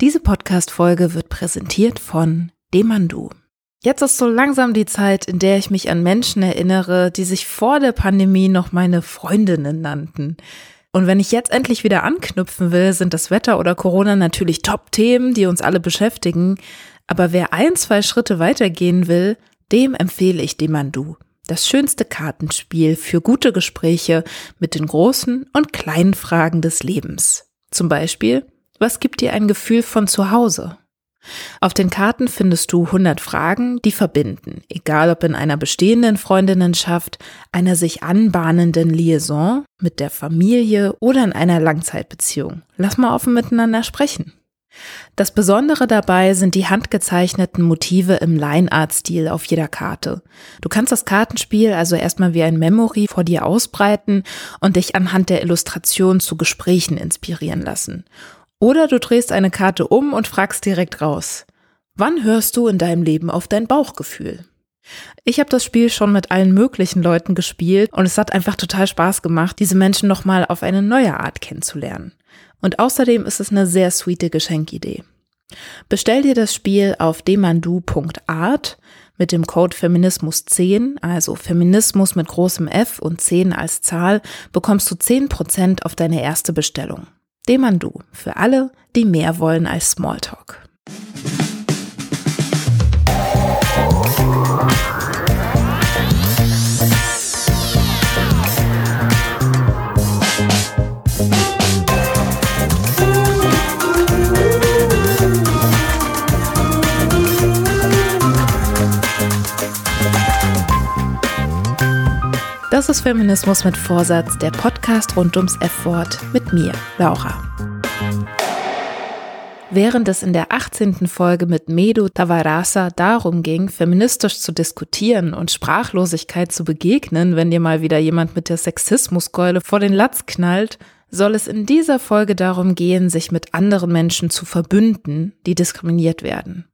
Diese Podcast-Folge wird präsentiert von Demandu. Jetzt ist so langsam die Zeit, in der ich mich an Menschen erinnere, die sich vor der Pandemie noch meine Freundinnen nannten. Und wenn ich jetzt endlich wieder anknüpfen will, sind das Wetter oder Corona natürlich Top-Themen, die uns alle beschäftigen. Aber wer ein, zwei Schritte weitergehen will, dem empfehle ich Demandu. Das schönste Kartenspiel für gute Gespräche mit den großen und kleinen Fragen des Lebens. Zum Beispiel, was gibt dir ein Gefühl von zu Hause? Auf den Karten findest du 100 Fragen, die verbinden, egal ob in einer bestehenden Freundinnenschaft, einer sich anbahnenden Liaison, mit der Familie oder in einer Langzeitbeziehung. Lass mal offen miteinander sprechen. Das Besondere dabei sind die handgezeichneten Motive im Line-Art-Stil auf jeder Karte. Du kannst das Kartenspiel also erstmal wie ein Memory vor dir ausbreiten und dich anhand der Illustration zu Gesprächen inspirieren lassen. Oder du drehst eine Karte um und fragst direkt raus. Wann hörst du in deinem Leben auf dein Bauchgefühl? Ich habe das Spiel schon mit allen möglichen Leuten gespielt und es hat einfach total Spaß gemacht, diese Menschen nochmal auf eine neue Art kennenzulernen. Und außerdem ist es eine sehr sweete Geschenkidee. Bestell dir das Spiel auf demandu.art mit dem Code Feminismus10, also Feminismus mit großem F und 10 als Zahl, bekommst du 10% auf deine erste Bestellung. Demandu für alle, die mehr wollen als Smalltalk. Feminismus mit Vorsatz, der Podcast rund ums F-Wort mit mir, Laura. Während es in der 18. Folge mit Medu Tavarasa darum ging, feministisch zu diskutieren und Sprachlosigkeit zu begegnen, wenn dir mal wieder jemand mit der Sexismuskeule vor den Latz knallt, soll es in dieser Folge darum gehen, sich mit anderen Menschen zu verbünden, die diskriminiert werden.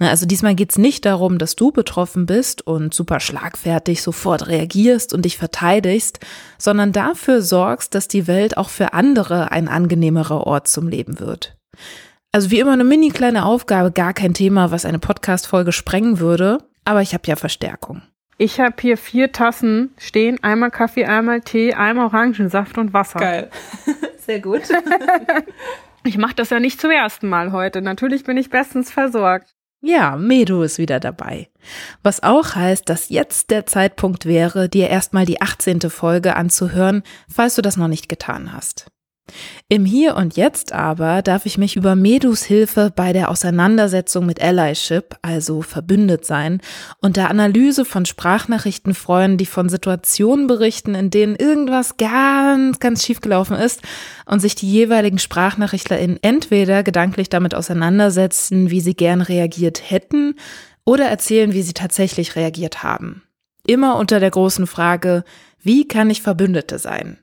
Also diesmal geht's nicht darum, dass du betroffen bist und super schlagfertig sofort reagierst und dich verteidigst, sondern dafür sorgst, dass die Welt auch für andere ein angenehmerer Ort zum Leben wird. Also wie immer eine mini kleine Aufgabe, gar kein Thema, was eine Podcast-Folge sprengen würde, aber ich habe ja Verstärkung. Ich habe hier vier Tassen stehen, einmal Kaffee, einmal Tee, einmal Orangensaft und Wasser. Geil. Sehr gut. ich mache das ja nicht zum ersten Mal heute. Natürlich bin ich bestens versorgt. Ja, Medu ist wieder dabei. Was auch heißt, dass jetzt der Zeitpunkt wäre, dir erstmal die 18. Folge anzuhören, falls du das noch nicht getan hast. Im Hier und Jetzt aber darf ich mich über Medus Hilfe bei der Auseinandersetzung mit Allyship, also verbündet sein, und der Analyse von Sprachnachrichten freuen, die von Situationen berichten, in denen irgendwas ganz, ganz schief gelaufen ist und sich die jeweiligen SprachnachrichtlerInnen entweder gedanklich damit auseinandersetzen, wie sie gern reagiert hätten, oder erzählen, wie sie tatsächlich reagiert haben. Immer unter der großen Frage, wie kann ich Verbündete sein?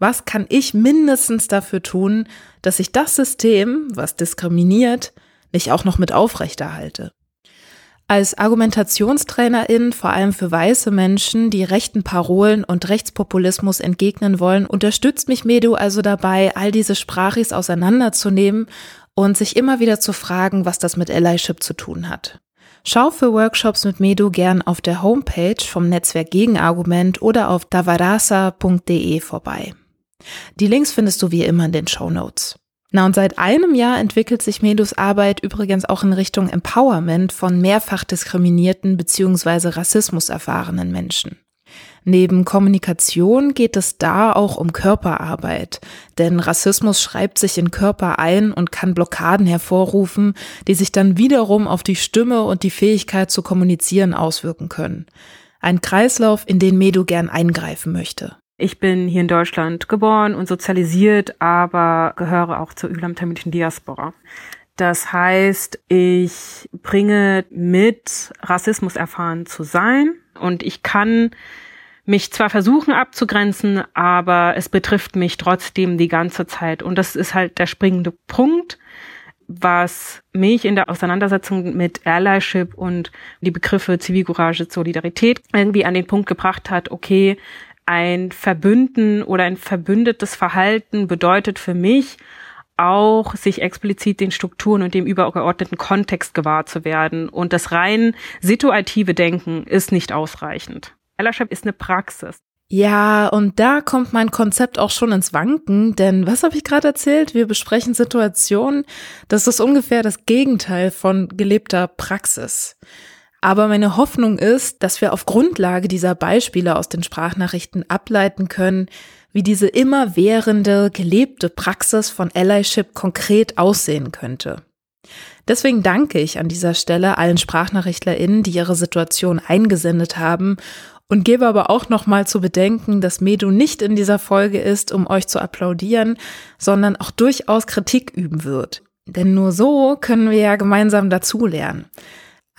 Was kann ich mindestens dafür tun, dass ich das System, was diskriminiert, nicht auch noch mit aufrechterhalte? Als Argumentationstrainerin, vor allem für weiße Menschen, die rechten Parolen und Rechtspopulismus entgegnen wollen, unterstützt mich Medu also dabei, all diese Sprachis auseinanderzunehmen und sich immer wieder zu fragen, was das mit Allyship zu tun hat. Schau für Workshops mit Medu gern auf der Homepage vom Netzwerk Gegenargument oder auf davarasa.de vorbei. Die Links findest du wie immer in den Show Notes. Na und seit einem Jahr entwickelt sich Medus Arbeit übrigens auch in Richtung Empowerment von mehrfach diskriminierten bzw. Rassismus erfahrenen Menschen. Neben Kommunikation geht es da auch um Körperarbeit, denn Rassismus schreibt sich in Körper ein und kann Blockaden hervorrufen, die sich dann wiederum auf die Stimme und die Fähigkeit zu kommunizieren auswirken können. Ein Kreislauf, in den Medu gern eingreifen möchte. Ich bin hier in Deutschland geboren und sozialisiert, aber gehöre auch zur üblamtamilischen Diaspora. Das heißt, ich bringe mit, Rassismus erfahren zu sein und ich kann mich zwar versuchen abzugrenzen, aber es betrifft mich trotzdem die ganze Zeit. Und das ist halt der springende Punkt, was mich in der Auseinandersetzung mit Allyship und die Begriffe Zivilcourage, Solidarität irgendwie an den Punkt gebracht hat, okay, ein Verbünden oder ein verbündetes Verhalten bedeutet für mich auch sich explizit den Strukturen und dem übergeordneten Kontext gewahr zu werden. Und das rein situative Denken ist nicht ausreichend. Ellership ist eine Praxis. Ja, und da kommt mein Konzept auch schon ins Wanken, denn was habe ich gerade erzählt? Wir besprechen Situationen, das ist ungefähr das Gegenteil von gelebter Praxis. Aber meine Hoffnung ist, dass wir auf Grundlage dieser Beispiele aus den Sprachnachrichten ableiten können, wie diese immerwährende, gelebte Praxis von Allyship konkret aussehen könnte. Deswegen danke ich an dieser Stelle allen SprachnachrichtlerInnen, die ihre Situation eingesendet haben und gebe aber auch nochmal zu bedenken, dass Medu nicht in dieser Folge ist, um euch zu applaudieren, sondern auch durchaus Kritik üben wird. Denn nur so können wir ja gemeinsam dazulernen.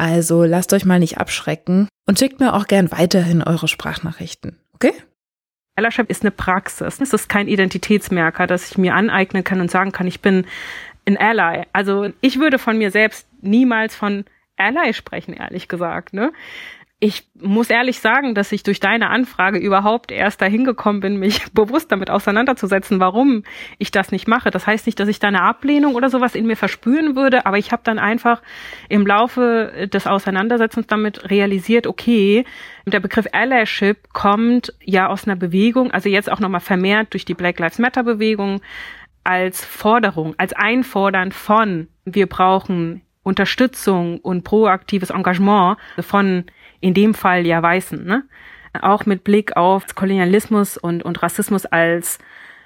Also lasst euch mal nicht abschrecken und schickt mir auch gern weiterhin eure Sprachnachrichten. Okay? Allyship ist eine Praxis. Es ist kein Identitätsmerker, dass ich mir aneignen kann und sagen kann, ich bin ein Ally. Also ich würde von mir selbst niemals von Ally sprechen, ehrlich gesagt. Ne? Ich muss ehrlich sagen, dass ich durch deine Anfrage überhaupt erst dahin gekommen bin, mich bewusst damit auseinanderzusetzen, warum ich das nicht mache. Das heißt nicht, dass ich da eine Ablehnung oder sowas in mir verspüren würde, aber ich habe dann einfach im Laufe des Auseinandersetzens damit realisiert, okay, der Begriff Allyship kommt ja aus einer Bewegung, also jetzt auch nochmal vermehrt durch die Black Lives Matter Bewegung, als Forderung, als Einfordern von, wir brauchen Unterstützung und proaktives Engagement von in dem Fall ja Weißen, ne? Auch mit Blick auf Kolonialismus und, und Rassismus als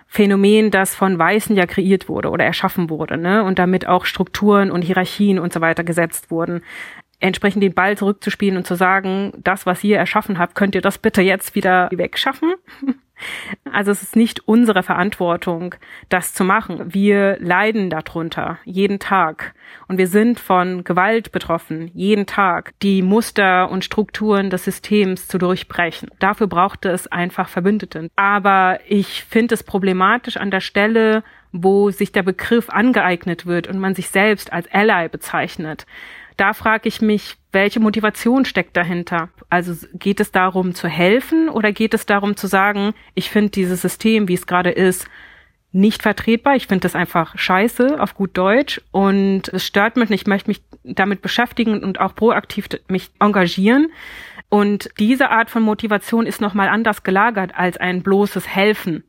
Phänomen, das von Weißen ja kreiert wurde oder erschaffen wurde, ne? Und damit auch Strukturen und Hierarchien und so weiter gesetzt wurden. Entsprechend den Ball zurückzuspielen und zu sagen, das, was ihr erschaffen habt, könnt ihr das bitte jetzt wieder wegschaffen? Also es ist nicht unsere Verantwortung, das zu machen. Wir leiden darunter jeden Tag und wir sind von Gewalt betroffen jeden Tag, die Muster und Strukturen des Systems zu durchbrechen. Dafür brauchte es einfach Verbündete. Aber ich finde es problematisch an der Stelle, wo sich der Begriff angeeignet wird und man sich selbst als Ally bezeichnet da frage ich mich, welche Motivation steckt dahinter? Also geht es darum zu helfen oder geht es darum zu sagen, ich finde dieses System, wie es gerade ist, nicht vertretbar. Ich finde das einfach scheiße, auf gut Deutsch. Und es stört mich. Ich möchte mich damit beschäftigen und auch proaktiv mich engagieren. Und diese Art von Motivation ist nochmal anders gelagert als ein bloßes Helfen.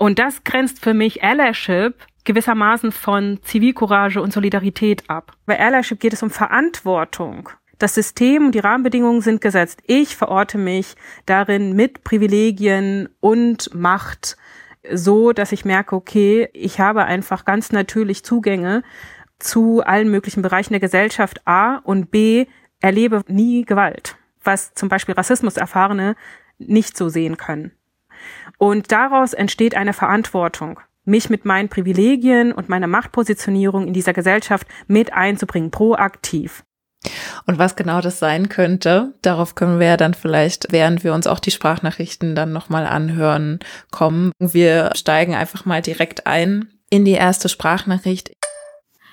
Und das grenzt für mich Allyship gewissermaßen von Zivilcourage und Solidarität ab. Bei Allyship geht es um Verantwortung. Das System und die Rahmenbedingungen sind gesetzt. Ich verorte mich darin mit Privilegien und Macht so, dass ich merke, okay, ich habe einfach ganz natürlich Zugänge zu allen möglichen Bereichen der Gesellschaft A und B erlebe nie Gewalt, was zum Beispiel Rassismus-Erfahrene nicht so sehen können. Und daraus entsteht eine Verantwortung mich mit meinen Privilegien und meiner Machtpositionierung in dieser Gesellschaft mit einzubringen, proaktiv. Und was genau das sein könnte, darauf können wir ja dann vielleicht, während wir uns auch die Sprachnachrichten dann nochmal anhören, kommen. Wir steigen einfach mal direkt ein in die erste Sprachnachricht.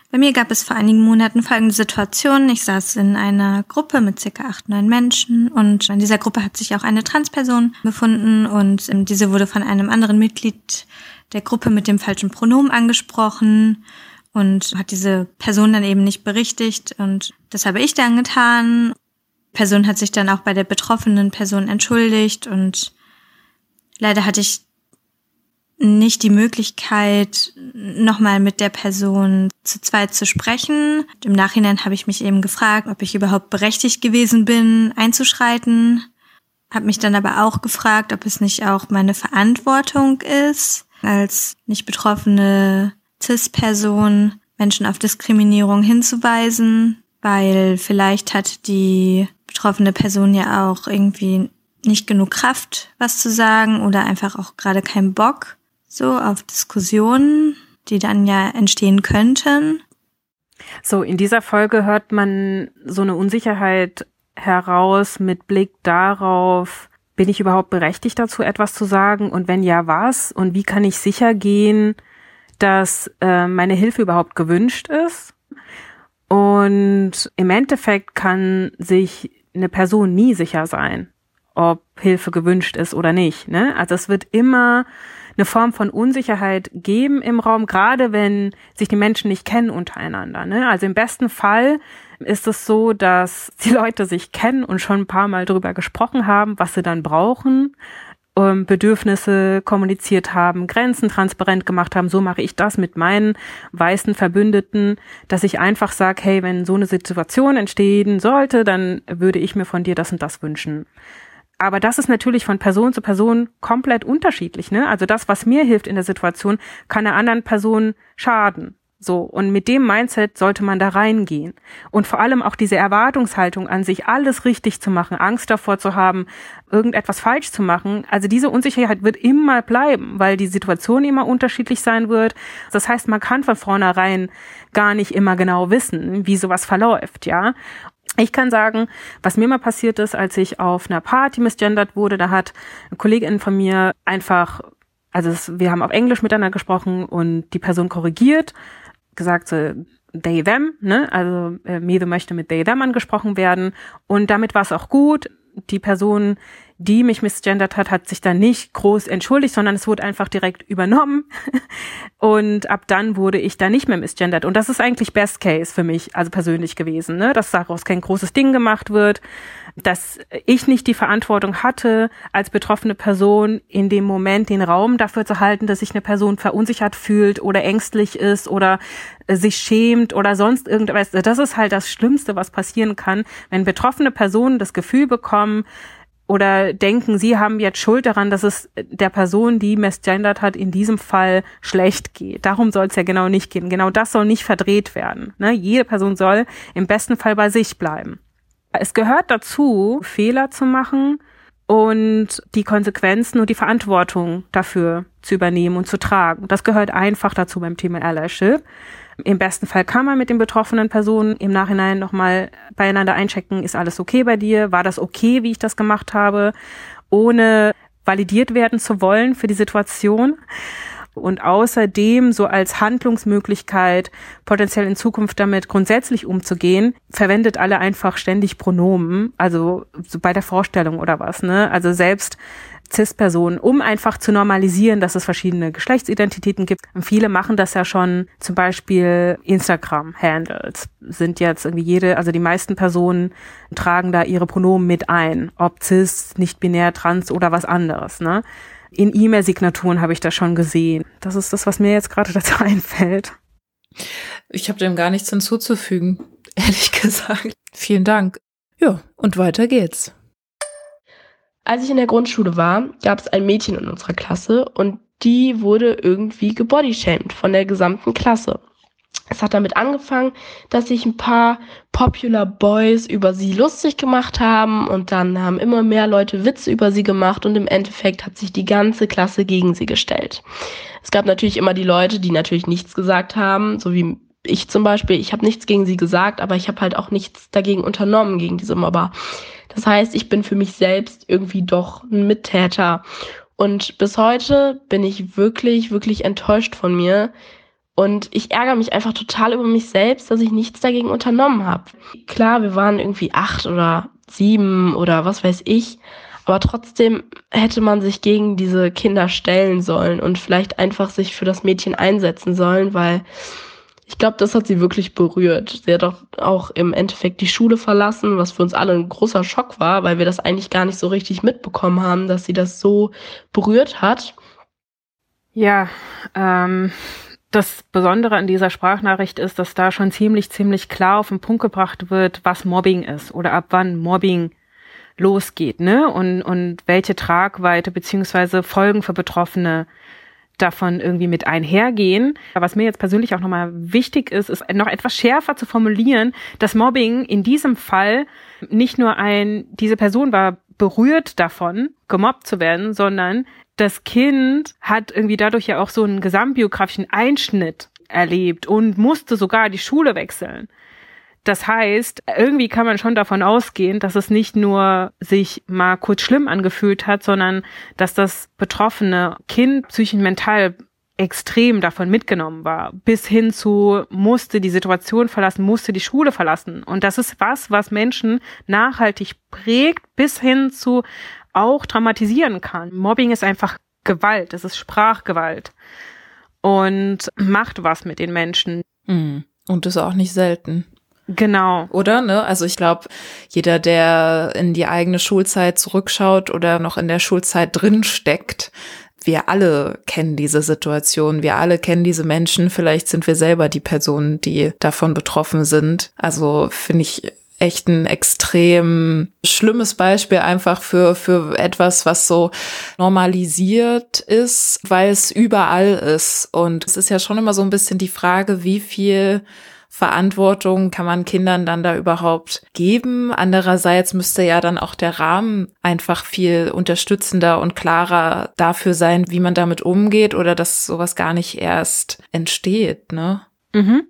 Bei mir gab es vor einigen Monaten folgende Situation. Ich saß in einer Gruppe mit circa acht, neun Menschen und in dieser Gruppe hat sich auch eine Transperson befunden und diese wurde von einem anderen Mitglied der Gruppe mit dem falschen Pronomen angesprochen und hat diese Person dann eben nicht berichtigt und das habe ich dann getan. Die Person hat sich dann auch bei der betroffenen Person entschuldigt und leider hatte ich nicht die Möglichkeit, nochmal mit der Person zu zweit zu sprechen. Im Nachhinein habe ich mich eben gefragt, ob ich überhaupt berechtigt gewesen bin, einzuschreiten. Habe mich dann aber auch gefragt, ob es nicht auch meine Verantwortung ist, als nicht betroffene CIS-Person Menschen auf Diskriminierung hinzuweisen, weil vielleicht hat die betroffene Person ja auch irgendwie nicht genug Kraft, was zu sagen oder einfach auch gerade keinen Bock so auf Diskussionen, die dann ja entstehen könnten. So, in dieser Folge hört man so eine Unsicherheit heraus mit Blick darauf, bin ich überhaupt berechtigt dazu, etwas zu sagen? Und wenn ja, was? Und wie kann ich sicher gehen, dass äh, meine Hilfe überhaupt gewünscht ist? Und im Endeffekt kann sich eine Person nie sicher sein, ob Hilfe gewünscht ist oder nicht. Ne? Also es wird immer eine Form von Unsicherheit geben im Raum, gerade wenn sich die Menschen nicht kennen untereinander. Ne? Also im besten Fall ist es so, dass die Leute sich kennen und schon ein paar Mal darüber gesprochen haben, was sie dann brauchen ähm, Bedürfnisse kommuniziert haben, Grenzen transparent gemacht haben. So mache ich das mit meinen weißen Verbündeten, dass ich einfach sage, hey, wenn so eine Situation entstehen sollte, dann würde ich mir von dir das und das wünschen. Aber das ist natürlich von Person zu Person komplett unterschiedlich. Ne? Also das, was mir hilft in der Situation, kann einer anderen Person schaden. So, und mit dem Mindset sollte man da reingehen. Und vor allem auch diese Erwartungshaltung an sich, alles richtig zu machen, Angst davor zu haben, irgendetwas falsch zu machen. Also diese Unsicherheit wird immer bleiben, weil die Situation immer unterschiedlich sein wird. Das heißt, man kann von vornherein gar nicht immer genau wissen, wie sowas verläuft, ja. Ich kann sagen, was mir mal passiert ist, als ich auf einer Party misgendert wurde, da hat eine Kollegin von mir einfach also es, wir haben auf Englisch miteinander gesprochen und die Person korrigiert gesagt, so they, them, ne? Also äh, Mede möchte mit they, them angesprochen werden. Und damit war es auch gut. Die Person, die mich misgendert hat, hat sich dann nicht groß entschuldigt, sondern es wurde einfach direkt übernommen. Und ab dann wurde ich da nicht mehr misgendert. Und das ist eigentlich Best Case für mich, also persönlich gewesen, ne? dass daraus kein großes Ding gemacht wird, dass ich nicht die Verantwortung hatte, als betroffene Person in dem Moment den Raum dafür zu halten, dass sich eine Person verunsichert fühlt oder ängstlich ist oder äh, sich schämt oder sonst irgendwas. Das ist halt das Schlimmste, was passieren kann, wenn betroffene Personen das Gefühl bekommen, oder denken, sie haben jetzt Schuld daran, dass es der Person, die misgendert hat, in diesem Fall schlecht geht. Darum soll es ja genau nicht gehen. Genau das soll nicht verdreht werden. Ne? Jede Person soll im besten Fall bei sich bleiben. Es gehört dazu, Fehler zu machen und die Konsequenzen und die Verantwortung dafür zu übernehmen und zu tragen. Das gehört einfach dazu beim Thema Allyship. Im besten Fall kann man mit den betroffenen Personen im Nachhinein nochmal beieinander einchecken, ist alles okay bei dir? War das okay, wie ich das gemacht habe? Ohne validiert werden zu wollen für die Situation. Und außerdem so als Handlungsmöglichkeit, potenziell in Zukunft damit grundsätzlich umzugehen, verwendet alle einfach ständig Pronomen, also so bei der Vorstellung oder was, ne? Also selbst CIS-Personen, um einfach zu normalisieren, dass es verschiedene Geschlechtsidentitäten gibt. Und viele machen das ja schon, zum Beispiel Instagram-Handles sind jetzt irgendwie jede, also die meisten Personen tragen da ihre Pronomen mit ein, ob CIS, nicht-binär, trans oder was anderes. Ne? In E-Mail-Signaturen habe ich das schon gesehen. Das ist das, was mir jetzt gerade dazu einfällt. Ich habe dem gar nichts hinzuzufügen, ehrlich gesagt. Vielen Dank. Ja, und weiter geht's. Als ich in der Grundschule war, gab es ein Mädchen in unserer Klasse und die wurde irgendwie gebodyshamed von der gesamten Klasse. Es hat damit angefangen, dass sich ein paar Popular Boys über sie lustig gemacht haben und dann haben immer mehr Leute Witze über sie gemacht und im Endeffekt hat sich die ganze Klasse gegen sie gestellt. Es gab natürlich immer die Leute, die natürlich nichts gesagt haben, so wie ich zum Beispiel. Ich habe nichts gegen sie gesagt, aber ich habe halt auch nichts dagegen unternommen, gegen diese Mobber. Das heißt, ich bin für mich selbst irgendwie doch ein Mittäter. Und bis heute bin ich wirklich, wirklich enttäuscht von mir. Und ich ärgere mich einfach total über mich selbst, dass ich nichts dagegen unternommen habe. Klar, wir waren irgendwie acht oder sieben oder was weiß ich. Aber trotzdem hätte man sich gegen diese Kinder stellen sollen und vielleicht einfach sich für das Mädchen einsetzen sollen, weil ich glaube, das hat sie wirklich berührt. Sie hat auch, auch im Endeffekt die Schule verlassen, was für uns alle ein großer Schock war, weil wir das eigentlich gar nicht so richtig mitbekommen haben, dass sie das so berührt hat. Ja, ähm, das Besondere an dieser Sprachnachricht ist, dass da schon ziemlich, ziemlich klar auf den Punkt gebracht wird, was Mobbing ist oder ab wann Mobbing losgeht, ne? Und, und welche Tragweite beziehungsweise Folgen für Betroffene davon irgendwie mit einhergehen. Was mir jetzt persönlich auch nochmal wichtig ist, ist noch etwas schärfer zu formulieren, dass Mobbing in diesem Fall nicht nur ein, diese Person war berührt davon, gemobbt zu werden, sondern das Kind hat irgendwie dadurch ja auch so einen gesamtbiografischen Einschnitt erlebt und musste sogar die Schule wechseln. Das heißt, irgendwie kann man schon davon ausgehen, dass es nicht nur sich mal kurz schlimm angefühlt hat, sondern dass das betroffene Kind psychisch mental extrem davon mitgenommen war, bis hin zu musste die Situation verlassen, musste die Schule verlassen. Und das ist was, was Menschen nachhaltig prägt, bis hin zu auch traumatisieren kann. Mobbing ist einfach Gewalt, es ist Sprachgewalt und macht was mit den Menschen. Mhm. Und ist auch nicht selten. Genau. Oder? Ne? Also ich glaube, jeder, der in die eigene Schulzeit zurückschaut oder noch in der Schulzeit drin steckt, wir alle kennen diese Situation, wir alle kennen diese Menschen, vielleicht sind wir selber die Personen, die davon betroffen sind. Also finde ich echt ein extrem schlimmes Beispiel einfach für, für etwas, was so normalisiert ist, weil es überall ist. Und es ist ja schon immer so ein bisschen die Frage, wie viel Verantwortung kann man Kindern dann da überhaupt geben? Andererseits müsste ja dann auch der Rahmen einfach viel unterstützender und klarer dafür sein, wie man damit umgeht oder dass sowas gar nicht erst entsteht, ne? Mhm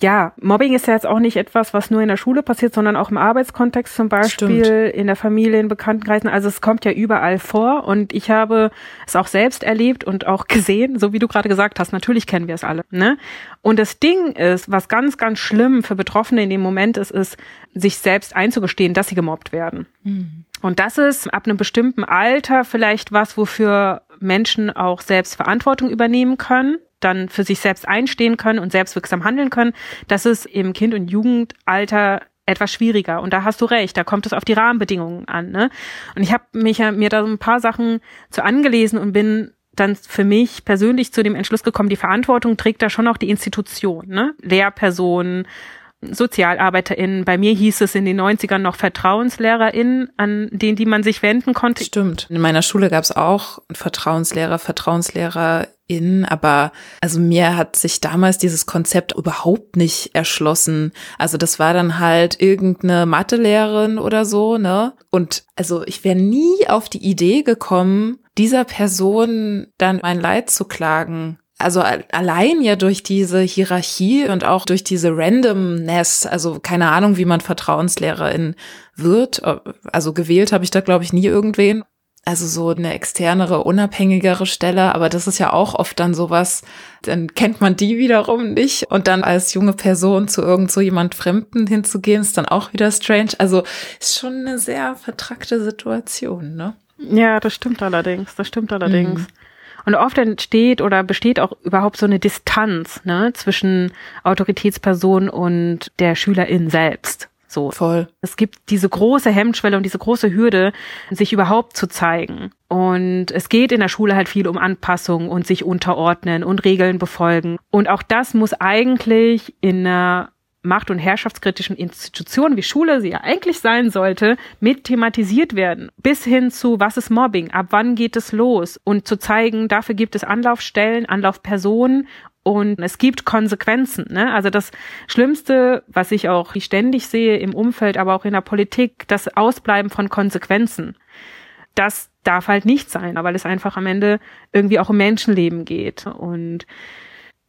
ja, Mobbing ist ja jetzt auch nicht etwas, was nur in der Schule passiert, sondern auch im Arbeitskontext zum Beispiel, Stimmt. in der Familie, in Bekanntenkreisen. Also es kommt ja überall vor und ich habe es auch selbst erlebt und auch gesehen, so wie du gerade gesagt hast. Natürlich kennen wir es alle. Ne? Und das Ding ist, was ganz, ganz schlimm für Betroffene in dem Moment ist, ist, sich selbst einzugestehen, dass sie gemobbt werden. Mhm. Und das ist ab einem bestimmten Alter vielleicht was, wofür Menschen auch selbst Verantwortung übernehmen können dann für sich selbst einstehen können und selbstwirksam handeln können, das ist im Kind- und Jugendalter etwas schwieriger. Und da hast du recht, da kommt es auf die Rahmenbedingungen an. Ne? Und ich habe mich ja, mir da so ein paar Sachen zu angelesen und bin dann für mich persönlich zu dem Entschluss gekommen, die Verantwortung trägt da schon auch die Institution, ne? Lehrpersonen, SozialarbeiterInnen. Bei mir hieß es in den 90ern noch VertrauenslehrerInnen, an denen die man sich wenden konnte. Stimmt. In meiner Schule gab es auch Vertrauenslehrer, VertrauenslagerInnen, aber also mir hat sich damals dieses Konzept überhaupt nicht erschlossen. Also das war dann halt irgendeine Mathelehrerin oder so, ne? Und also ich wäre nie auf die Idee gekommen, dieser Person dann mein Leid zu klagen also allein ja durch diese Hierarchie und auch durch diese Randomness, also keine Ahnung, wie man Vertrauenslehrerin wird. Also gewählt habe ich da, glaube ich, nie irgendwen. Also so eine externere, unabhängigere Stelle, aber das ist ja auch oft dann sowas, dann kennt man die wiederum nicht und dann als junge Person zu irgend so jemand Fremden hinzugehen, ist dann auch wieder strange. Also ist schon eine sehr vertrackte Situation, ne? Ja, das stimmt allerdings, das stimmt allerdings. Mhm. Und oft entsteht oder besteht auch überhaupt so eine Distanz ne, zwischen Autoritätsperson und der Schülerin selbst. So. Voll. Es gibt diese große Hemmschwelle und diese große Hürde, sich überhaupt zu zeigen. Und es geht in der Schule halt viel um Anpassung und sich unterordnen und Regeln befolgen. Und auch das muss eigentlich in einer macht- und herrschaftskritischen Institutionen, wie Schule sie ja eigentlich sein sollte, mit thematisiert werden. Bis hin zu, was ist Mobbing? Ab wann geht es los? Und zu zeigen, dafür gibt es Anlaufstellen, Anlaufpersonen und es gibt Konsequenzen. Ne? Also das Schlimmste, was ich auch ständig sehe im Umfeld, aber auch in der Politik, das Ausbleiben von Konsequenzen. Das darf halt nicht sein, weil es einfach am Ende irgendwie auch um Menschenleben geht. Und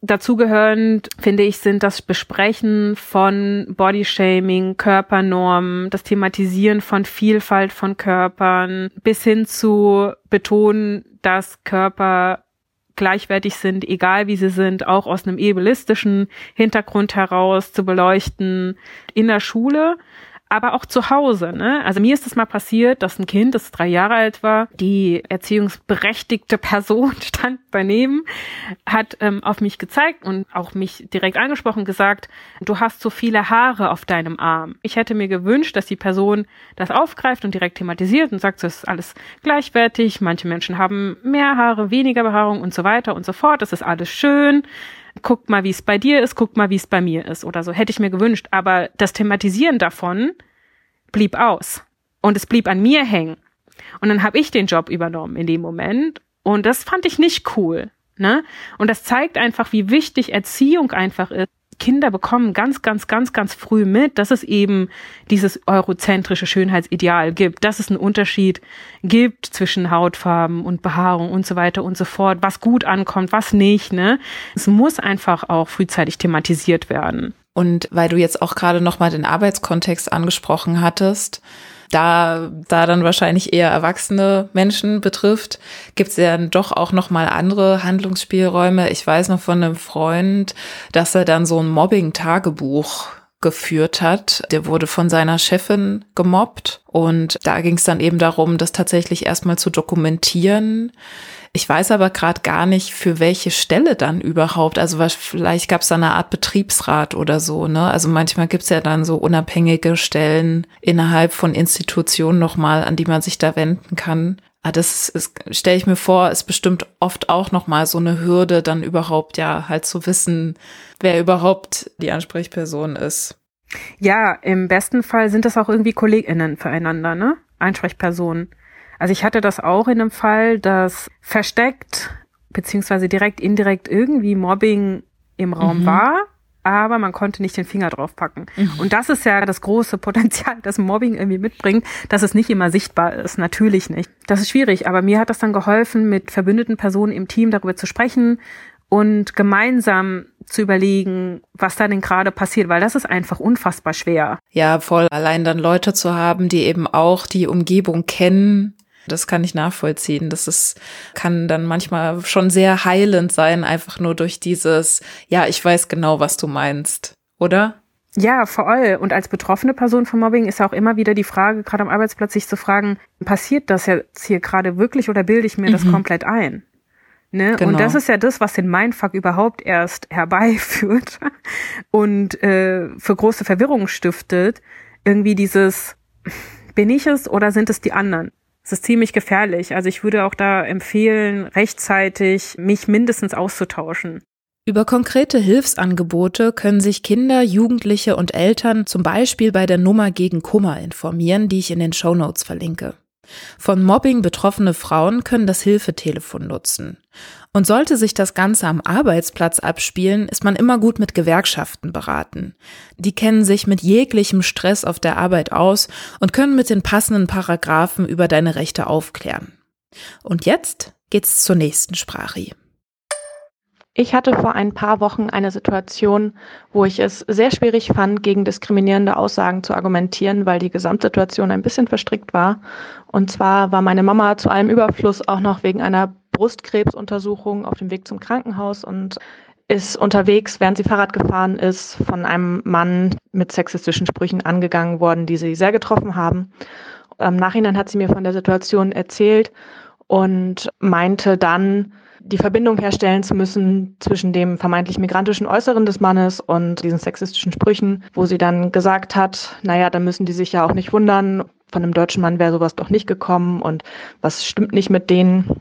Dazugehörend, finde ich, sind das Besprechen von Bodyshaming, Körpernormen, das Thematisieren von Vielfalt von Körpern, bis hin zu betonen, dass Körper gleichwertig sind, egal wie sie sind, auch aus einem ebelistischen Hintergrund heraus zu beleuchten. In der Schule aber auch zu Hause. Ne? Also mir ist es mal passiert, dass ein Kind, das drei Jahre alt war, die erziehungsberechtigte Person stand daneben, hat ähm, auf mich gezeigt und auch mich direkt angesprochen gesagt, du hast so viele Haare auf deinem Arm. Ich hätte mir gewünscht, dass die Person das aufgreift und direkt thematisiert und sagt, das ist alles gleichwertig, manche Menschen haben mehr Haare, weniger Behaarung und so weiter und so fort, das ist alles schön guck mal, wie es bei dir ist, guck mal, wie es bei mir ist oder so. Hätte ich mir gewünscht. Aber das Thematisieren davon blieb aus. Und es blieb an mir hängen. Und dann habe ich den Job übernommen in dem Moment. Und das fand ich nicht cool. Ne? Und das zeigt einfach, wie wichtig Erziehung einfach ist. Kinder bekommen ganz, ganz, ganz, ganz früh mit, dass es eben dieses eurozentrische Schönheitsideal gibt, dass es einen Unterschied gibt zwischen Hautfarben und Behaarung und so weiter und so fort, was gut ankommt, was nicht. Ne? Es muss einfach auch frühzeitig thematisiert werden. Und weil du jetzt auch gerade nochmal den Arbeitskontext angesprochen hattest, da, da dann wahrscheinlich eher erwachsene Menschen betrifft, gibt es ja dann doch auch noch mal andere Handlungsspielräume. Ich weiß noch von einem Freund, dass er dann so ein Mobbing-Tagebuch geführt hat. Der wurde von seiner Chefin gemobbt und da ging es dann eben darum, das tatsächlich erstmal zu dokumentieren. Ich weiß aber gerade gar nicht, für welche Stelle dann überhaupt. Also was, vielleicht gab es da eine Art Betriebsrat oder so. Ne? Also manchmal gibt es ja dann so unabhängige Stellen innerhalb von Institutionen nochmal, an die man sich da wenden kann. Ah, das stelle ich mir vor, ist bestimmt oft auch nochmal so eine Hürde, dann überhaupt ja halt zu wissen, wer überhaupt die Ansprechperson ist. Ja, im besten Fall sind das auch irgendwie KollegInnen füreinander, ne? Ansprechpersonen. Also ich hatte das auch in einem Fall, dass versteckt beziehungsweise direkt, indirekt irgendwie Mobbing im Raum mhm. war, aber man konnte nicht den Finger drauf packen. Mhm. Und das ist ja das große Potenzial, das Mobbing irgendwie mitbringt, dass es nicht immer sichtbar ist. Natürlich nicht. Das ist schwierig, aber mir hat das dann geholfen, mit verbündeten Personen im Team darüber zu sprechen und gemeinsam zu überlegen, was da denn gerade passiert, weil das ist einfach unfassbar schwer. Ja, voll. Allein dann Leute zu haben, die eben auch die Umgebung kennen, das kann ich nachvollziehen. Das ist, kann dann manchmal schon sehr heilend sein, einfach nur durch dieses, ja, ich weiß genau, was du meinst, oder? Ja, voll. Und als betroffene Person von Mobbing ist auch immer wieder die Frage, gerade am Arbeitsplatz, sich zu fragen, passiert das jetzt hier gerade wirklich oder bilde ich mir mhm. das komplett ein? Ne? Genau. Und das ist ja das, was den Mindfuck überhaupt erst herbeiführt und äh, für große Verwirrung stiftet. Irgendwie dieses, bin ich es oder sind es die anderen? Es ist ziemlich gefährlich. Also ich würde auch da empfehlen, rechtzeitig mich mindestens auszutauschen. Über konkrete Hilfsangebote können sich Kinder, Jugendliche und Eltern zum Beispiel bei der Nummer gegen Kummer informieren, die ich in den Show Notes verlinke. Von Mobbing betroffene Frauen können das Hilfetelefon nutzen. Und sollte sich das Ganze am Arbeitsplatz abspielen, ist man immer gut mit Gewerkschaften beraten. Die kennen sich mit jeglichem Stress auf der Arbeit aus und können mit den passenden Paragraphen über deine Rechte aufklären. Und jetzt geht's zur nächsten Sprache. Ich hatte vor ein paar Wochen eine Situation, wo ich es sehr schwierig fand, gegen diskriminierende Aussagen zu argumentieren, weil die Gesamtsituation ein bisschen verstrickt war. Und zwar war meine Mama zu allem Überfluss auch noch wegen einer Brustkrebsuntersuchung auf dem Weg zum Krankenhaus und ist unterwegs, während sie Fahrrad gefahren ist, von einem Mann mit sexistischen Sprüchen angegangen worden, die sie sehr getroffen haben. Im Nachhinein hat sie mir von der Situation erzählt und meinte dann, die Verbindung herstellen zu müssen zwischen dem vermeintlich migrantischen Äußeren des Mannes und diesen sexistischen Sprüchen, wo sie dann gesagt hat, naja, dann müssen die sich ja auch nicht wundern, von einem deutschen Mann wäre sowas doch nicht gekommen und was stimmt nicht mit denen.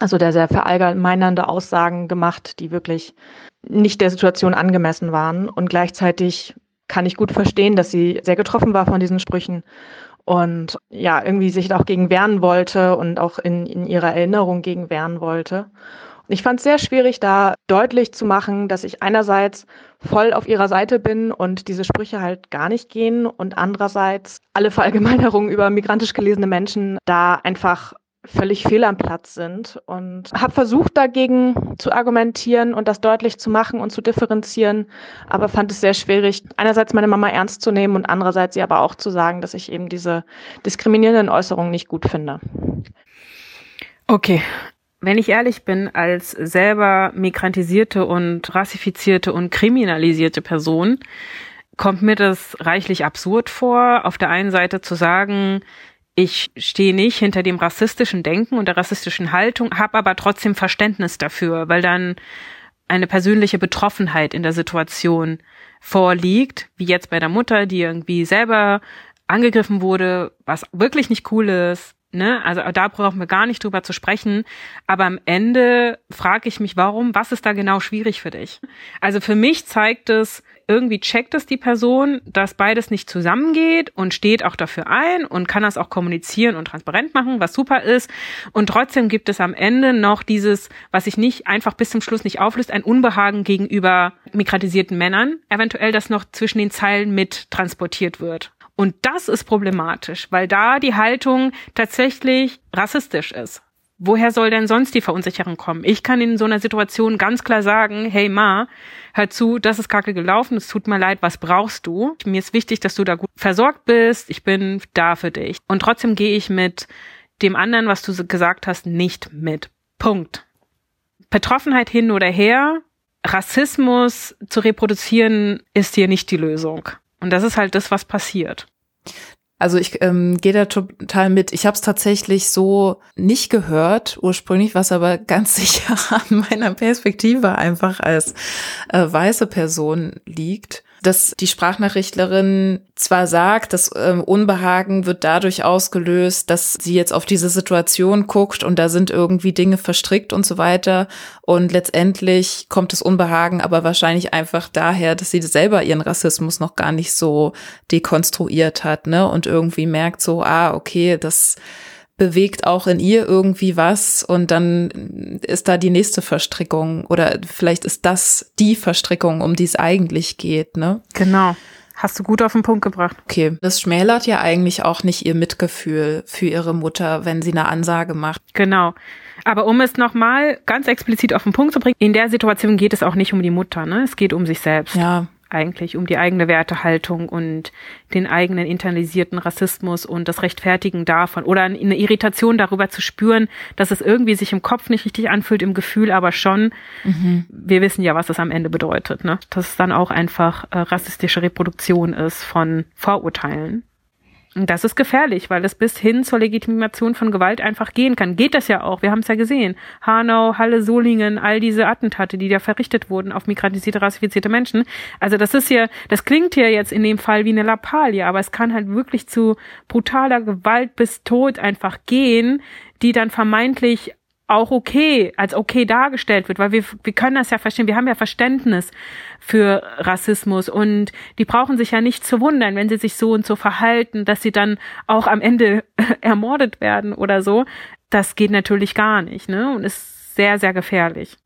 Also der sehr verallgemeinernde Aussagen gemacht, die wirklich nicht der Situation angemessen waren. Und gleichzeitig kann ich gut verstehen, dass sie sehr getroffen war von diesen Sprüchen und ja, irgendwie sich auch gegen wehren wollte und auch in, in ihrer Erinnerung gegen wehren wollte. Ich fand es sehr schwierig, da deutlich zu machen, dass ich einerseits voll auf ihrer Seite bin und diese Sprüche halt gar nicht gehen und andererseits alle Verallgemeinerungen über migrantisch gelesene Menschen da einfach völlig fehl am Platz sind und habe versucht dagegen zu argumentieren und das deutlich zu machen und zu differenzieren, aber fand es sehr schwierig, einerseits meine Mama ernst zu nehmen und andererseits sie aber auch zu sagen, dass ich eben diese diskriminierenden Äußerungen nicht gut finde. Okay. Wenn ich ehrlich bin, als selber migrantisierte und rassifizierte und kriminalisierte Person, kommt mir das reichlich absurd vor, auf der einen Seite zu sagen, ich stehe nicht hinter dem rassistischen Denken und der rassistischen Haltung, habe aber trotzdem Verständnis dafür, weil dann eine persönliche Betroffenheit in der Situation vorliegt, wie jetzt bei der Mutter, die irgendwie selber angegriffen wurde, was wirklich nicht cool ist. Ne? Also da brauchen wir gar nicht drüber zu sprechen. Aber am Ende frage ich mich, warum, was ist da genau schwierig für dich? Also für mich zeigt es, irgendwie checkt es die Person, dass beides nicht zusammengeht und steht auch dafür ein und kann das auch kommunizieren und transparent machen, was super ist. Und trotzdem gibt es am Ende noch dieses, was sich nicht einfach bis zum Schluss nicht auflöst, ein Unbehagen gegenüber migrantisierten Männern, eventuell das noch zwischen den Zeilen mit transportiert wird. Und das ist problematisch, weil da die Haltung tatsächlich rassistisch ist. Woher soll denn sonst die Verunsicherung kommen? Ich kann in so einer Situation ganz klar sagen, hey Ma, hör zu, das ist kacke gelaufen, es tut mir leid, was brauchst du? Mir ist wichtig, dass du da gut versorgt bist, ich bin da für dich. Und trotzdem gehe ich mit dem anderen, was du gesagt hast, nicht mit. Punkt. Betroffenheit hin oder her, Rassismus zu reproduzieren ist hier nicht die Lösung. Und das ist halt das, was passiert. Also ich ähm, gehe da total mit. Ich habe es tatsächlich so nicht gehört ursprünglich, was aber ganz sicher an meiner Perspektive einfach als äh, weiße Person liegt dass die Sprachnachrichtlerin zwar sagt, das ähm, Unbehagen wird dadurch ausgelöst, dass sie jetzt auf diese Situation guckt und da sind irgendwie Dinge verstrickt und so weiter. Und letztendlich kommt das Unbehagen aber wahrscheinlich einfach daher, dass sie selber ihren Rassismus noch gar nicht so dekonstruiert hat, ne? Und irgendwie merkt so, ah, okay, das bewegt auch in ihr irgendwie was und dann ist da die nächste Verstrickung oder vielleicht ist das die Verstrickung, um die es eigentlich geht, ne? Genau. Hast du gut auf den Punkt gebracht. Okay, das schmälert ja eigentlich auch nicht ihr Mitgefühl für ihre Mutter, wenn sie eine Ansage macht. Genau. Aber um es nochmal ganz explizit auf den Punkt zu bringen, in der Situation geht es auch nicht um die Mutter, ne? Es geht um sich selbst. Ja eigentlich um die eigene Wertehaltung und den eigenen internalisierten Rassismus und das Rechtfertigen davon oder eine Irritation darüber zu spüren, dass es irgendwie sich im Kopf nicht richtig anfühlt, im Gefühl aber schon. Mhm. Wir wissen ja, was das am Ende bedeutet, ne? Dass es dann auch einfach äh, rassistische Reproduktion ist von Vorurteilen. Das ist gefährlich, weil es bis hin zur Legitimation von Gewalt einfach gehen kann. Geht das ja auch. Wir haben es ja gesehen. Hanau, Halle, Solingen, all diese Attentate, die da verrichtet wurden auf migrantisierte, rassifizierte Menschen. Also das ist ja, das klingt ja jetzt in dem Fall wie eine Lappalie, aber es kann halt wirklich zu brutaler Gewalt bis Tod einfach gehen, die dann vermeintlich auch okay, als okay dargestellt wird, weil wir, wir können das ja verstehen, wir haben ja Verständnis für Rassismus und die brauchen sich ja nicht zu wundern, wenn sie sich so und so verhalten, dass sie dann auch am Ende ermordet werden oder so. Das geht natürlich gar nicht, ne? Und ist sehr, sehr gefährlich.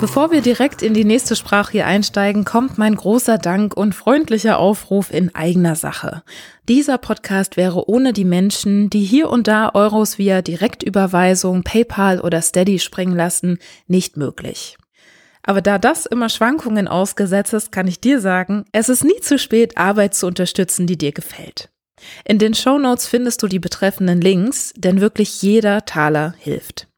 Bevor wir direkt in die nächste Sprache hier einsteigen, kommt mein großer Dank und freundlicher Aufruf in eigener Sache. Dieser Podcast wäre ohne die Menschen, die hier und da Euros via Direktüberweisung, PayPal oder Steady springen lassen, nicht möglich. Aber da das immer Schwankungen ausgesetzt ist, kann ich dir sagen, es ist nie zu spät, Arbeit zu unterstützen, die dir gefällt. In den Show Notes findest du die betreffenden Links, denn wirklich jeder Taler hilft.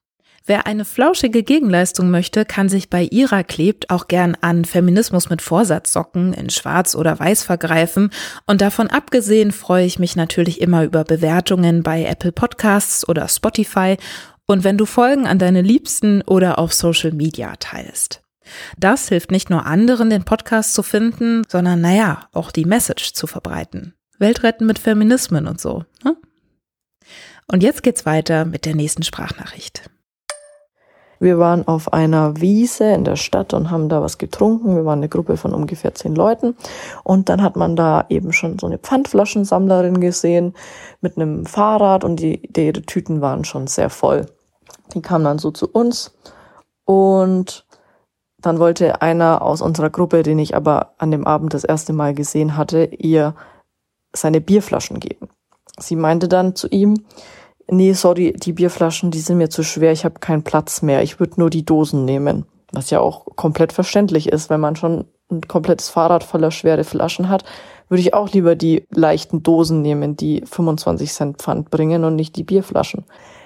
Wer eine flauschige Gegenleistung möchte, kann sich bei ihrer klebt auch gern an Feminismus mit Vorsatzsocken in Schwarz oder Weiß vergreifen. Und davon abgesehen freue ich mich natürlich immer über Bewertungen bei Apple Podcasts oder Spotify und wenn du Folgen an deine Liebsten oder auf Social Media teilst. Das hilft nicht nur anderen, den Podcast zu finden, sondern naja, auch die Message zu verbreiten. Weltretten mit Feminismen und so. Ne? Und jetzt geht's weiter mit der nächsten Sprachnachricht. Wir waren auf einer Wiese in der Stadt und haben da was getrunken. Wir waren eine Gruppe von ungefähr zehn Leuten. Und dann hat man da eben schon so eine Pfandflaschensammlerin gesehen mit einem Fahrrad und die, die ihre Tüten waren schon sehr voll. Die kam dann so zu uns und dann wollte einer aus unserer Gruppe, den ich aber an dem Abend das erste Mal gesehen hatte, ihr seine Bierflaschen geben. Sie meinte dann zu ihm, nee, sorry, die Bierflaschen, die sind mir zu schwer, ich habe keinen Platz mehr, ich würde nur die Dosen nehmen. Was ja auch komplett verständlich ist, wenn man schon ein komplettes Fahrrad voller schwere Flaschen hat, würde ich auch lieber die leichten Dosen nehmen, die 25 Cent Pfand bringen und nicht die Bierflaschen.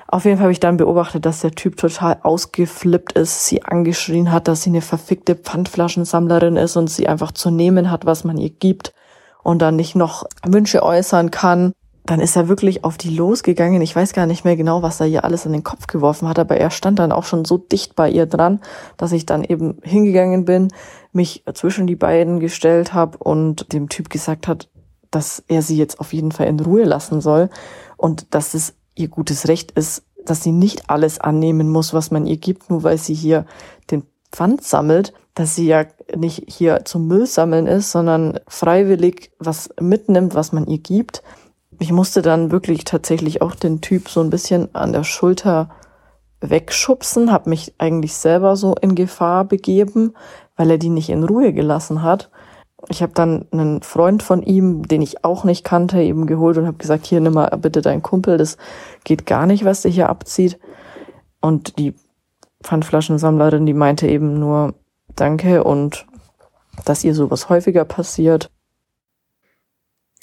Auf jeden Fall habe ich dann beobachtet, dass der Typ total ausgeflippt ist, sie angeschrien hat, dass sie eine verfickte Pfandflaschensammlerin ist und sie einfach zu nehmen hat, was man ihr gibt und dann nicht noch Wünsche äußern kann dann ist er wirklich auf die losgegangen. Ich weiß gar nicht mehr genau, was er ihr alles in den Kopf geworfen hat, aber er stand dann auch schon so dicht bei ihr dran, dass ich dann eben hingegangen bin, mich zwischen die beiden gestellt habe und dem Typ gesagt hat, dass er sie jetzt auf jeden Fall in Ruhe lassen soll und dass es ihr gutes Recht ist, dass sie nicht alles annehmen muss, was man ihr gibt, nur weil sie hier den Pfand sammelt, dass sie ja nicht hier zum Müll sammeln ist, sondern freiwillig was mitnimmt, was man ihr gibt ich musste dann wirklich tatsächlich auch den Typ so ein bisschen an der Schulter wegschubsen, habe mich eigentlich selber so in Gefahr begeben, weil er die nicht in Ruhe gelassen hat. Ich habe dann einen Freund von ihm, den ich auch nicht kannte, eben geholt und habe gesagt, hier nimm mal bitte deinen Kumpel, das geht gar nicht, was der hier abzieht. Und die Pfandflaschensammlerin, die meinte eben nur Danke und dass ihr sowas häufiger passiert.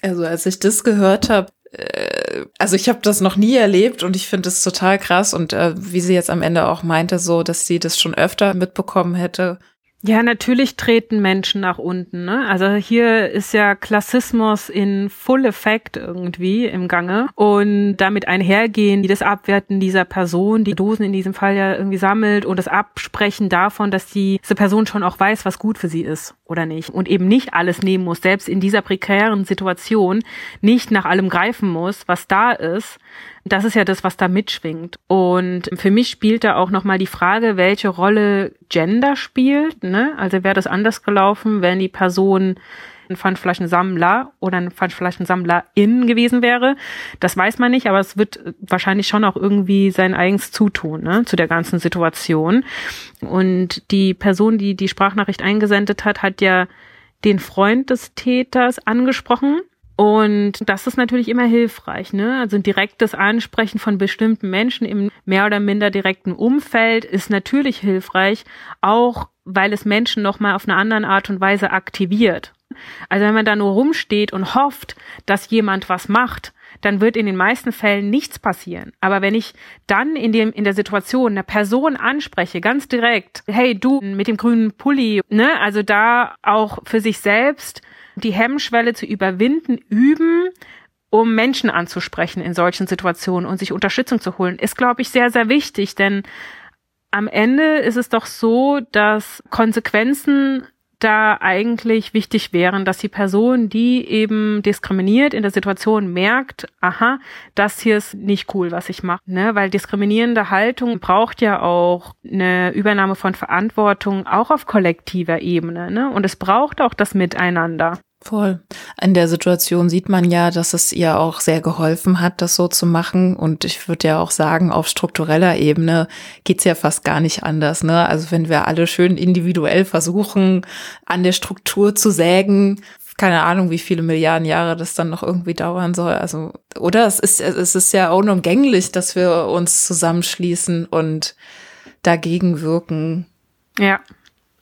Also als ich das gehört habe, äh, also ich habe das noch nie erlebt und ich finde es total krass und äh, wie sie jetzt am Ende auch meinte, so, dass sie das schon öfter mitbekommen hätte. Ja, natürlich treten Menschen nach unten. Ne? Also hier ist ja Klassismus in Full Effekt irgendwie im Gange und damit einhergehen, die das Abwerten dieser Person, die Dosen in diesem Fall ja irgendwie sammelt und das Absprechen davon, dass diese Person schon auch weiß, was gut für sie ist oder nicht und eben nicht alles nehmen muss, selbst in dieser prekären Situation nicht nach allem greifen muss, was da ist, das ist ja das, was da mitschwingt. Und für mich spielt da auch nochmal die Frage, welche Rolle Gender spielt. Ne? Also wäre das anders gelaufen, wenn die Person ein Pfandflaschensammler oder ein Pfandflaschensammlerin gewesen wäre. Das weiß man nicht, aber es wird wahrscheinlich schon auch irgendwie sein eigens zutun ne, zu der ganzen Situation. Und die Person, die die Sprachnachricht eingesendet hat, hat ja den Freund des Täters angesprochen und das ist natürlich immer hilfreich, ne? Also ein direktes Ansprechen von bestimmten Menschen im mehr oder minder direkten Umfeld ist natürlich hilfreich, auch weil es Menschen nochmal auf eine andere Art und Weise aktiviert. Also wenn man da nur rumsteht und hofft, dass jemand was macht, dann wird in den meisten Fällen nichts passieren. Aber wenn ich dann in dem, in der Situation eine Person anspreche, ganz direkt, hey, du mit dem grünen Pulli, ne, also da auch für sich selbst die Hemmschwelle zu überwinden, üben, um Menschen anzusprechen in solchen Situationen und sich Unterstützung zu holen, ist, glaube ich, sehr, sehr wichtig, denn am Ende ist es doch so, dass Konsequenzen da eigentlich wichtig wären, dass die Person, die eben diskriminiert in der Situation merkt, aha, das hier ist nicht cool, was ich mache, ne? Weil diskriminierende Haltung braucht ja auch eine Übernahme von Verantwortung auch auf kollektiver Ebene, ne? Und es braucht auch das Miteinander. Voll. In der Situation sieht man ja, dass es ihr auch sehr geholfen hat, das so zu machen. Und ich würde ja auch sagen, auf struktureller Ebene geht's ja fast gar nicht anders. Ne? Also wenn wir alle schön individuell versuchen, an der Struktur zu sägen, keine Ahnung, wie viele Milliarden Jahre das dann noch irgendwie dauern soll. Also, oder es ist, es ist ja unumgänglich, dass wir uns zusammenschließen und dagegen wirken. Ja.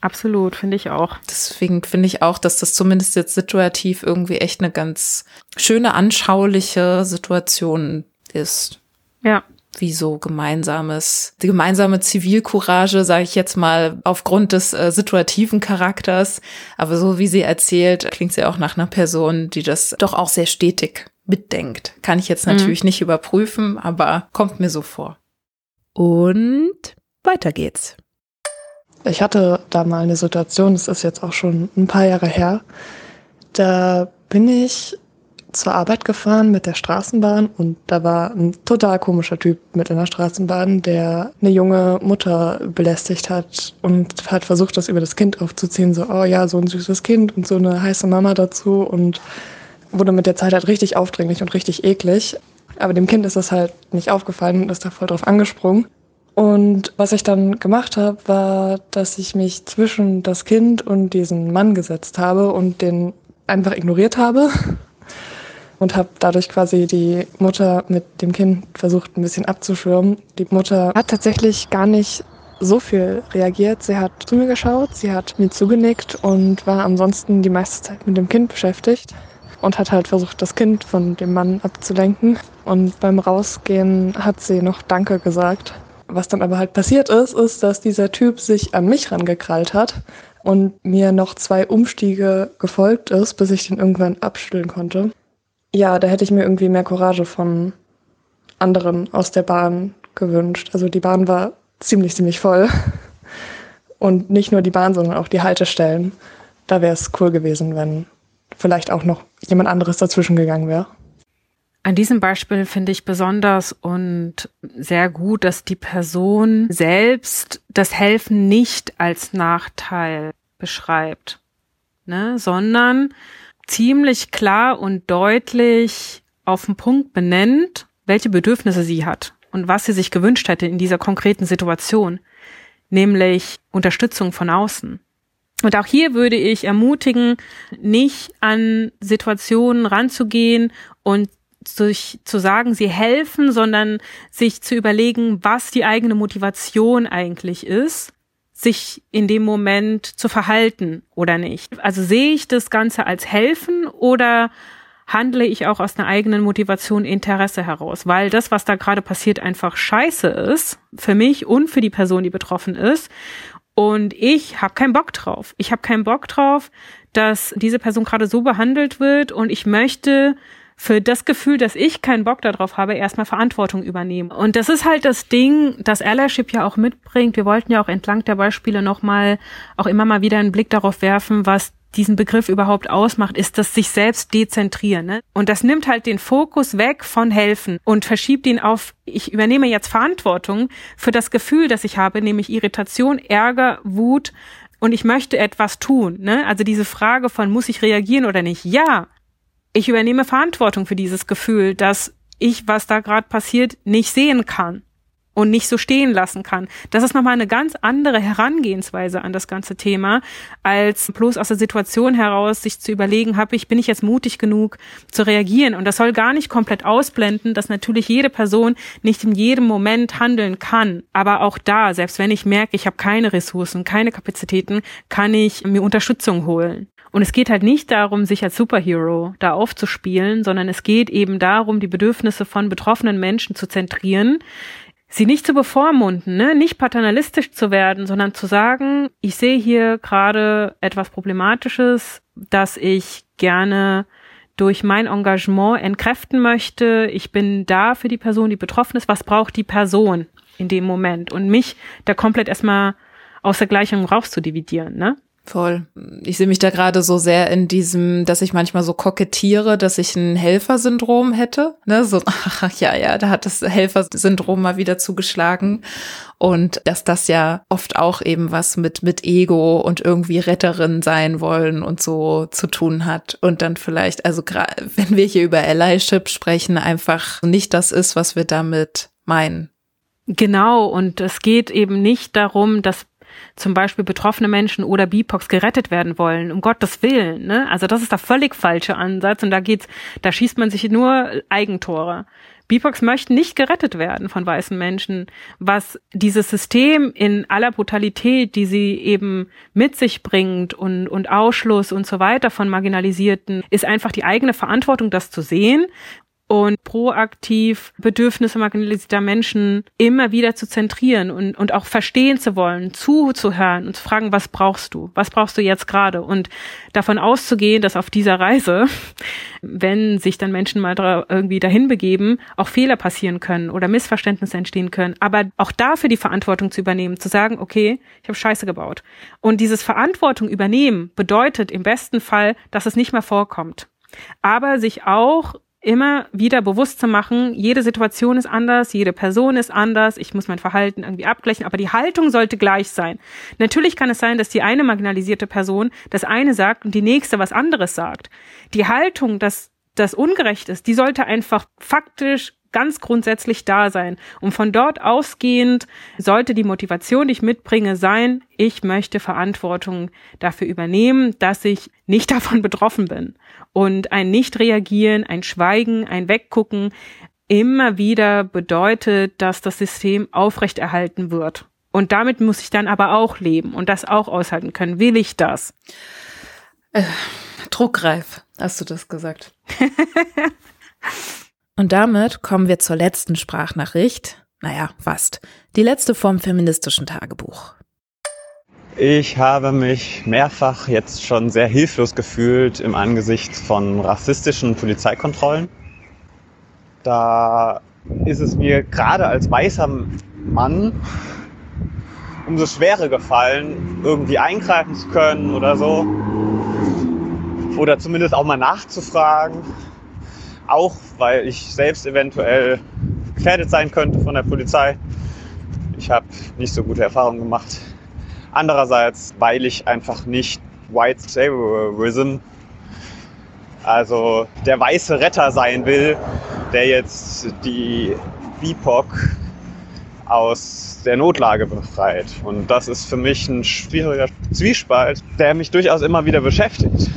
Absolut, finde ich auch. Deswegen finde ich auch, dass das zumindest jetzt situativ irgendwie echt eine ganz schöne, anschauliche Situation ist. Ja. Wie so gemeinsames, die gemeinsame Zivilcourage, sage ich jetzt mal, aufgrund des äh, situativen Charakters. Aber so wie sie erzählt, klingt sie auch nach einer Person, die das doch auch sehr stetig mitdenkt. Kann ich jetzt mhm. natürlich mhm. nicht überprüfen, aber kommt mir so vor. Und weiter geht's. Ich hatte da mal eine Situation, das ist jetzt auch schon ein paar Jahre her. Da bin ich zur Arbeit gefahren mit der Straßenbahn und da war ein total komischer Typ mit in der Straßenbahn, der eine junge Mutter belästigt hat und hat versucht, das über das Kind aufzuziehen. So, oh ja, so ein süßes Kind und so eine heiße Mama dazu und wurde mit der Zeit halt richtig aufdringlich und richtig eklig. Aber dem Kind ist das halt nicht aufgefallen und ist da voll drauf angesprungen. Und was ich dann gemacht habe, war, dass ich mich zwischen das Kind und diesen Mann gesetzt habe und den einfach ignoriert habe und habe dadurch quasi die Mutter mit dem Kind versucht ein bisschen abzuschirmen. Die Mutter hat tatsächlich gar nicht so viel reagiert. Sie hat zu mir geschaut, sie hat mir zugenickt und war ansonsten die meiste Zeit mit dem Kind beschäftigt und hat halt versucht, das Kind von dem Mann abzulenken. Und beim Rausgehen hat sie noch Danke gesagt. Was dann aber halt passiert ist, ist, dass dieser Typ sich an mich rangekrallt hat und mir noch zwei Umstiege gefolgt ist, bis ich den irgendwann abschütteln konnte. Ja, da hätte ich mir irgendwie mehr Courage von anderen aus der Bahn gewünscht. Also die Bahn war ziemlich, ziemlich voll. Und nicht nur die Bahn, sondern auch die Haltestellen. Da wäre es cool gewesen, wenn vielleicht auch noch jemand anderes dazwischen gegangen wäre. An diesem Beispiel finde ich besonders und sehr gut, dass die Person selbst das Helfen nicht als Nachteil beschreibt, ne, sondern ziemlich klar und deutlich auf den Punkt benennt, welche Bedürfnisse sie hat und was sie sich gewünscht hätte in dieser konkreten Situation, nämlich Unterstützung von außen. Und auch hier würde ich ermutigen, nicht an Situationen ranzugehen und sich zu sagen, sie helfen, sondern sich zu überlegen, was die eigene Motivation eigentlich ist, sich in dem Moment zu verhalten oder nicht. Also sehe ich das Ganze als helfen oder handle ich auch aus einer eigenen Motivation Interesse heraus, weil das, was da gerade passiert, einfach scheiße ist, für mich und für die Person, die betroffen ist. Und ich habe keinen Bock drauf. Ich habe keinen Bock drauf, dass diese Person gerade so behandelt wird und ich möchte für das Gefühl, dass ich keinen Bock darauf habe, erstmal Verantwortung übernehmen. Und das ist halt das Ding, das Allyship ja auch mitbringt. Wir wollten ja auch entlang der Beispiele nochmal auch immer mal wieder einen Blick darauf werfen, was diesen Begriff überhaupt ausmacht, ist das sich selbst dezentrieren. Ne? Und das nimmt halt den Fokus weg von helfen und verschiebt ihn auf, ich übernehme jetzt Verantwortung für das Gefühl, das ich habe, nämlich Irritation, Ärger, Wut und ich möchte etwas tun. Ne? Also diese Frage von, muss ich reagieren oder nicht? Ja, ich übernehme Verantwortung für dieses Gefühl, dass ich, was da gerade passiert, nicht sehen kann und nicht so stehen lassen kann. Das ist nochmal eine ganz andere Herangehensweise an das ganze Thema, als bloß aus der Situation heraus sich zu überlegen, habe ich, bin ich jetzt mutig genug zu reagieren? Und das soll gar nicht komplett ausblenden, dass natürlich jede Person nicht in jedem Moment handeln kann. Aber auch da, selbst wenn ich merke, ich habe keine Ressourcen, keine Kapazitäten, kann ich mir Unterstützung holen. Und es geht halt nicht darum, sich als Superhero da aufzuspielen, sondern es geht eben darum, die Bedürfnisse von betroffenen Menschen zu zentrieren, sie nicht zu bevormunden, ne? nicht paternalistisch zu werden, sondern zu sagen, ich sehe hier gerade etwas Problematisches, das ich gerne durch mein Engagement entkräften möchte. Ich bin da für die Person, die betroffen ist. Was braucht die Person in dem Moment? Und mich da komplett erstmal aus der Gleichung rauszudividieren, ne? Voll. Ich sehe mich da gerade so sehr in diesem, dass ich manchmal so kokettiere, dass ich ein Helfersyndrom hätte. Ne? So, ach ja, ja, da hat das Helfersyndrom mal wieder zugeschlagen. Und dass das ja oft auch eben was mit, mit Ego und irgendwie Retterin sein wollen und so zu tun hat. Und dann vielleicht, also wenn wir hier über Allyship sprechen, einfach nicht das ist, was wir damit meinen. Genau, und es geht eben nicht darum, dass zum Beispiel betroffene Menschen oder BIPOX gerettet werden wollen, um Gottes Willen. Ne? Also das ist der völlig falsche Ansatz und da geht's, da schießt man sich nur Eigentore. BIPOX möchten nicht gerettet werden von weißen Menschen, was dieses System in aller Brutalität, die sie eben mit sich bringt und, und Ausschluss und so weiter von Marginalisierten, ist einfach die eigene Verantwortung, das zu sehen und proaktiv Bedürfnisse marginalisierter Menschen immer wieder zu zentrieren und, und auch verstehen zu wollen, zuzuhören und zu fragen, was brauchst du? Was brauchst du jetzt gerade? Und davon auszugehen, dass auf dieser Reise, wenn sich dann Menschen mal irgendwie dahin begeben, auch Fehler passieren können oder Missverständnisse entstehen können. Aber auch dafür die Verantwortung zu übernehmen, zu sagen, okay, ich habe Scheiße gebaut. Und dieses Verantwortung übernehmen bedeutet im besten Fall, dass es nicht mehr vorkommt. Aber sich auch immer wieder bewusst zu machen, jede Situation ist anders, jede Person ist anders, ich muss mein Verhalten irgendwie abgleichen, aber die Haltung sollte gleich sein. Natürlich kann es sein, dass die eine marginalisierte Person das eine sagt und die nächste was anderes sagt. Die Haltung, dass das ungerecht ist, die sollte einfach faktisch ganz grundsätzlich da sein. Und von dort ausgehend sollte die Motivation, die ich mitbringe, sein, ich möchte Verantwortung dafür übernehmen, dass ich nicht davon betroffen bin. Und ein Nicht-Reagieren, ein Schweigen, ein Weggucken immer wieder bedeutet, dass das System aufrechterhalten wird. Und damit muss ich dann aber auch leben und das auch aushalten können. Will ich das? Äh, druckreif, hast du das gesagt. Und damit kommen wir zur letzten Sprachnachricht. Naja, fast. Die letzte vom feministischen Tagebuch. Ich habe mich mehrfach jetzt schon sehr hilflos gefühlt im Angesicht von rassistischen Polizeikontrollen. Da ist es mir gerade als weißer Mann umso schwerer gefallen, irgendwie eingreifen zu können oder so. Oder zumindest auch mal nachzufragen auch weil ich selbst eventuell gefährdet sein könnte von der Polizei. Ich habe nicht so gute Erfahrungen gemacht. Andererseits, weil ich einfach nicht White Saviorism, also der weiße Retter sein will, der jetzt die BIPOC aus der Notlage befreit. Und das ist für mich ein schwieriger Zwiespalt, der mich durchaus immer wieder beschäftigt.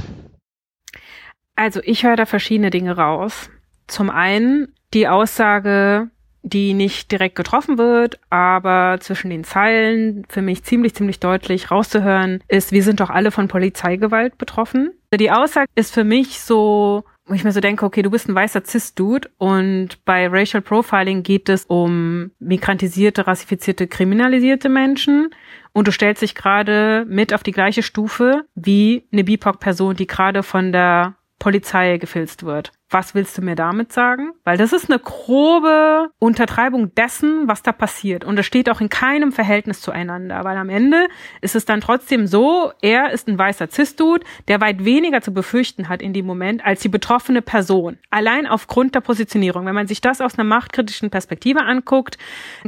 Also ich höre da verschiedene Dinge raus. Zum einen die Aussage, die nicht direkt getroffen wird, aber zwischen den Zeilen für mich ziemlich, ziemlich deutlich rauszuhören ist, wir sind doch alle von Polizeigewalt betroffen. Die Aussage ist für mich so wo ich mir so denke, okay, du bist ein weißer Cis-Dude und bei Racial Profiling geht es um migrantisierte, rassifizierte, kriminalisierte Menschen und du stellst dich gerade mit auf die gleiche Stufe wie eine BIPOC-Person, die gerade von der Polizei gefilzt wird. Was willst du mir damit sagen? Weil das ist eine grobe Untertreibung dessen, was da passiert. Und es steht auch in keinem Verhältnis zueinander. Weil am Ende ist es dann trotzdem so, er ist ein weißer Cis-Dude, der weit weniger zu befürchten hat in dem Moment als die betroffene Person. Allein aufgrund der Positionierung. Wenn man sich das aus einer machtkritischen Perspektive anguckt,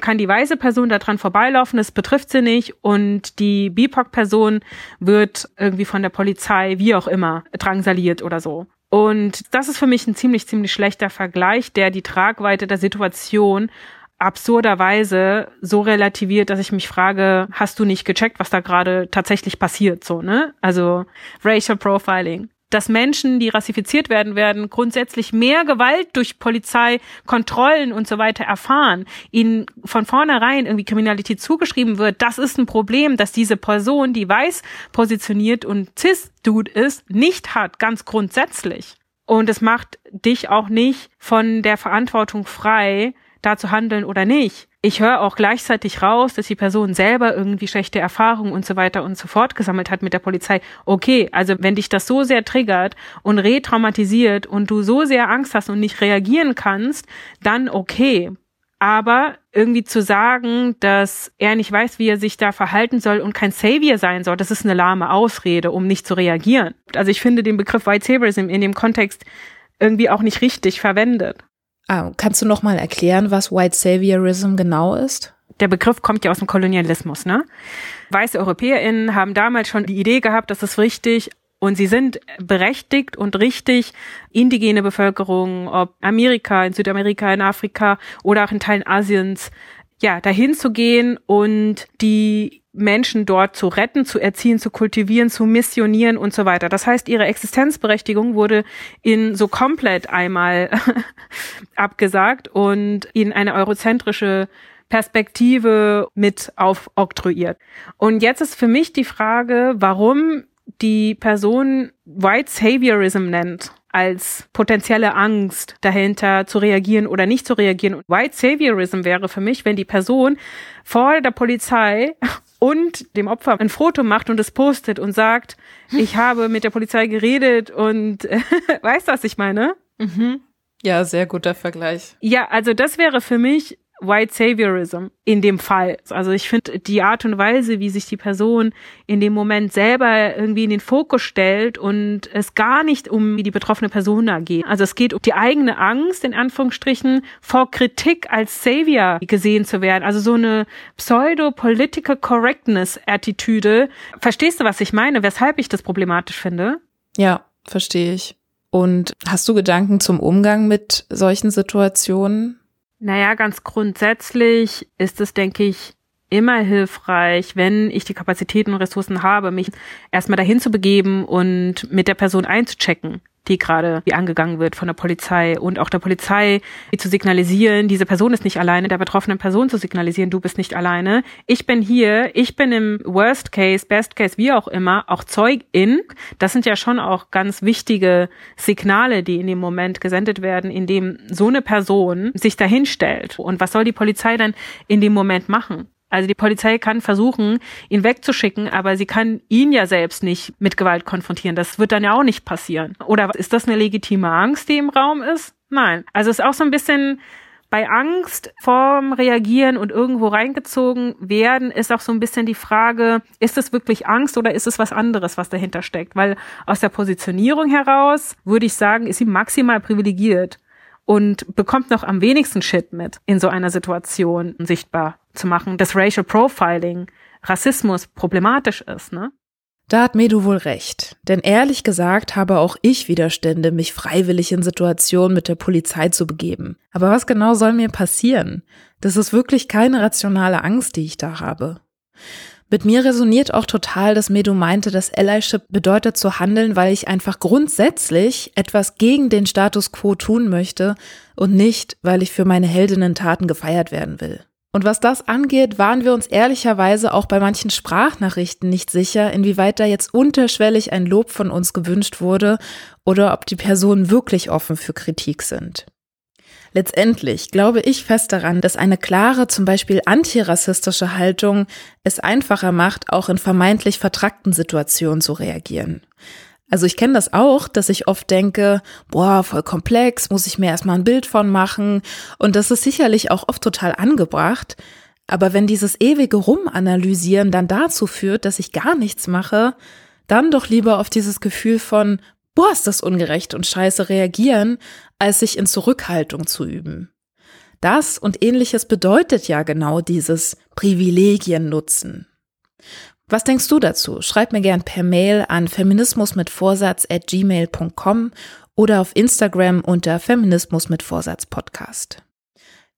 kann die weiße Person daran vorbeilaufen, das betrifft sie nicht. Und die BIPOC-Person wird irgendwie von der Polizei, wie auch immer, drangsaliert oder so. Und das ist für mich ein ziemlich, ziemlich schlechter Vergleich, der die Tragweite der Situation absurderweise so relativiert, dass ich mich frage, hast du nicht gecheckt, was da gerade tatsächlich passiert, so, ne? Also Racial Profiling dass Menschen, die rassifiziert werden werden, grundsätzlich mehr Gewalt durch Polizei, Kontrollen und so weiter erfahren, ihnen von vornherein irgendwie Kriminalität zugeschrieben wird, das ist ein Problem, dass diese Person, die weiß positioniert und cis-dude ist, nicht hat, ganz grundsätzlich. Und es macht dich auch nicht von der Verantwortung frei, da zu handeln oder nicht ich höre auch gleichzeitig raus, dass die Person selber irgendwie schlechte Erfahrungen und so weiter und so fort gesammelt hat mit der Polizei. Okay, also wenn dich das so sehr triggert und retraumatisiert und du so sehr Angst hast und nicht reagieren kannst, dann okay. Aber irgendwie zu sagen, dass er nicht weiß, wie er sich da verhalten soll und kein Savior sein soll, das ist eine lahme Ausrede, um nicht zu reagieren. Also ich finde den Begriff White Sabrism in dem Kontext irgendwie auch nicht richtig verwendet. Ah, kannst du noch mal erklären, was White Saviorism genau ist? Der Begriff kommt ja aus dem Kolonialismus, ne? Weiße EuropäerInnen haben damals schon die Idee gehabt, dass es richtig und sie sind berechtigt und richtig, indigene Bevölkerung, ob Amerika, in Südamerika, in Afrika oder auch in Teilen Asiens, ja, dahin zu gehen und die Menschen dort zu retten, zu erziehen, zu kultivieren, zu missionieren und so weiter. Das heißt, ihre Existenzberechtigung wurde in so komplett einmal abgesagt und in eine eurozentrische Perspektive mit aufoktroyiert. Und jetzt ist für mich die Frage, warum die Person White Saviorism nennt als potenzielle Angst dahinter zu reagieren oder nicht zu reagieren. White Saviorism wäre für mich, wenn die Person vor der Polizei und dem Opfer ein Foto macht und es postet und sagt, ich habe mit der Polizei geredet und äh, weißt du, was ich meine? Mhm. Ja, sehr guter Vergleich. Ja, also das wäre für mich White Saviorism in dem Fall. Also ich finde die Art und Weise, wie sich die Person in dem Moment selber irgendwie in den Fokus stellt und es gar nicht um die betroffene Person geht. Also es geht um die eigene Angst, in Anführungsstrichen, vor Kritik als Savior gesehen zu werden. Also so eine pseudo-political correctness-Attitüde. Verstehst du, was ich meine? Weshalb ich das problematisch finde? Ja, verstehe ich. Und hast du Gedanken zum Umgang mit solchen Situationen? Naja, ganz grundsätzlich ist es, denke ich, immer hilfreich, wenn ich die Kapazitäten und Ressourcen habe, mich erstmal dahin zu begeben und mit der Person einzuchecken die gerade angegangen wird von der Polizei und auch der Polizei zu signalisieren, diese Person ist nicht alleine, der betroffenen Person zu signalisieren, du bist nicht alleine. Ich bin hier, ich bin im Worst Case, Best Case, wie auch immer, auch Zeugin. Das sind ja schon auch ganz wichtige Signale, die in dem Moment gesendet werden, in dem so eine Person sich dahinstellt. Und was soll die Polizei dann in dem Moment machen? Also die Polizei kann versuchen, ihn wegzuschicken, aber sie kann ihn ja selbst nicht mit Gewalt konfrontieren. Das wird dann ja auch nicht passieren. Oder ist das eine legitime Angst, die im Raum ist? Nein. Also es ist auch so ein bisschen bei Angst vorm Reagieren und irgendwo reingezogen werden, ist auch so ein bisschen die Frage, ist es wirklich Angst oder ist es was anderes, was dahinter steckt? Weil aus der Positionierung heraus würde ich sagen, ist sie maximal privilegiert und bekommt noch am wenigsten Shit mit in so einer Situation sichtbar zu machen, dass Racial Profiling, Rassismus problematisch ist, ne? Da hat Medu wohl recht. Denn ehrlich gesagt habe auch ich Widerstände, mich freiwillig in Situationen mit der Polizei zu begeben. Aber was genau soll mir passieren? Das ist wirklich keine rationale Angst, die ich da habe. Mit mir resoniert auch total, dass Medu meinte, dass Allyship bedeutet zu handeln, weil ich einfach grundsätzlich etwas gegen den Status quo tun möchte und nicht, weil ich für meine Heldinnen Taten gefeiert werden will. Und was das angeht, waren wir uns ehrlicherweise auch bei manchen Sprachnachrichten nicht sicher, inwieweit da jetzt unterschwellig ein Lob von uns gewünscht wurde oder ob die Personen wirklich offen für Kritik sind. Letztendlich glaube ich fest daran, dass eine klare, zum Beispiel antirassistische Haltung es einfacher macht, auch in vermeintlich vertrackten Situationen zu reagieren. Also ich kenne das auch, dass ich oft denke, boah, voll komplex, muss ich mir erstmal ein Bild von machen. Und das ist sicherlich auch oft total angebracht. Aber wenn dieses ewige Rumanalysieren dann dazu führt, dass ich gar nichts mache, dann doch lieber auf dieses Gefühl von, boah, ist das ungerecht und scheiße reagieren, als sich in Zurückhaltung zu üben. Das und ähnliches bedeutet ja genau dieses Privilegien nutzen. Was denkst du dazu? Schreib mir gern per Mail an feminismus mit Vorsatz at gmail.com oder auf Instagram unter Feminismus mit Vorsatz Podcast.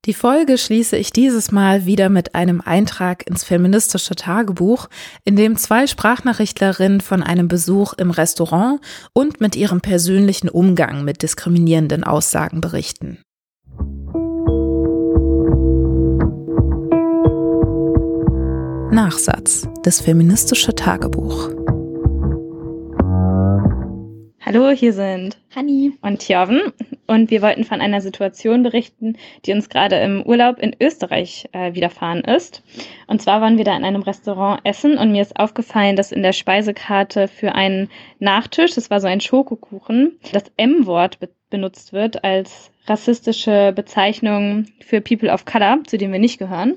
Die Folge schließe ich dieses Mal wieder mit einem Eintrag ins feministische Tagebuch, in dem zwei Sprachnachrichtlerinnen von einem Besuch im Restaurant und mit ihrem persönlichen Umgang mit diskriminierenden Aussagen berichten. Nachsatz. Das feministische Tagebuch. Hallo, hier sind Hanni und Tjorven und wir wollten von einer Situation berichten, die uns gerade im Urlaub in Österreich äh, widerfahren ist. Und zwar waren wir da in einem Restaurant essen und mir ist aufgefallen, dass in der Speisekarte für einen Nachtisch, das war so ein Schokokuchen, das M-Wort be benutzt wird als rassistische Bezeichnung für People of Color, zu denen wir nicht gehören.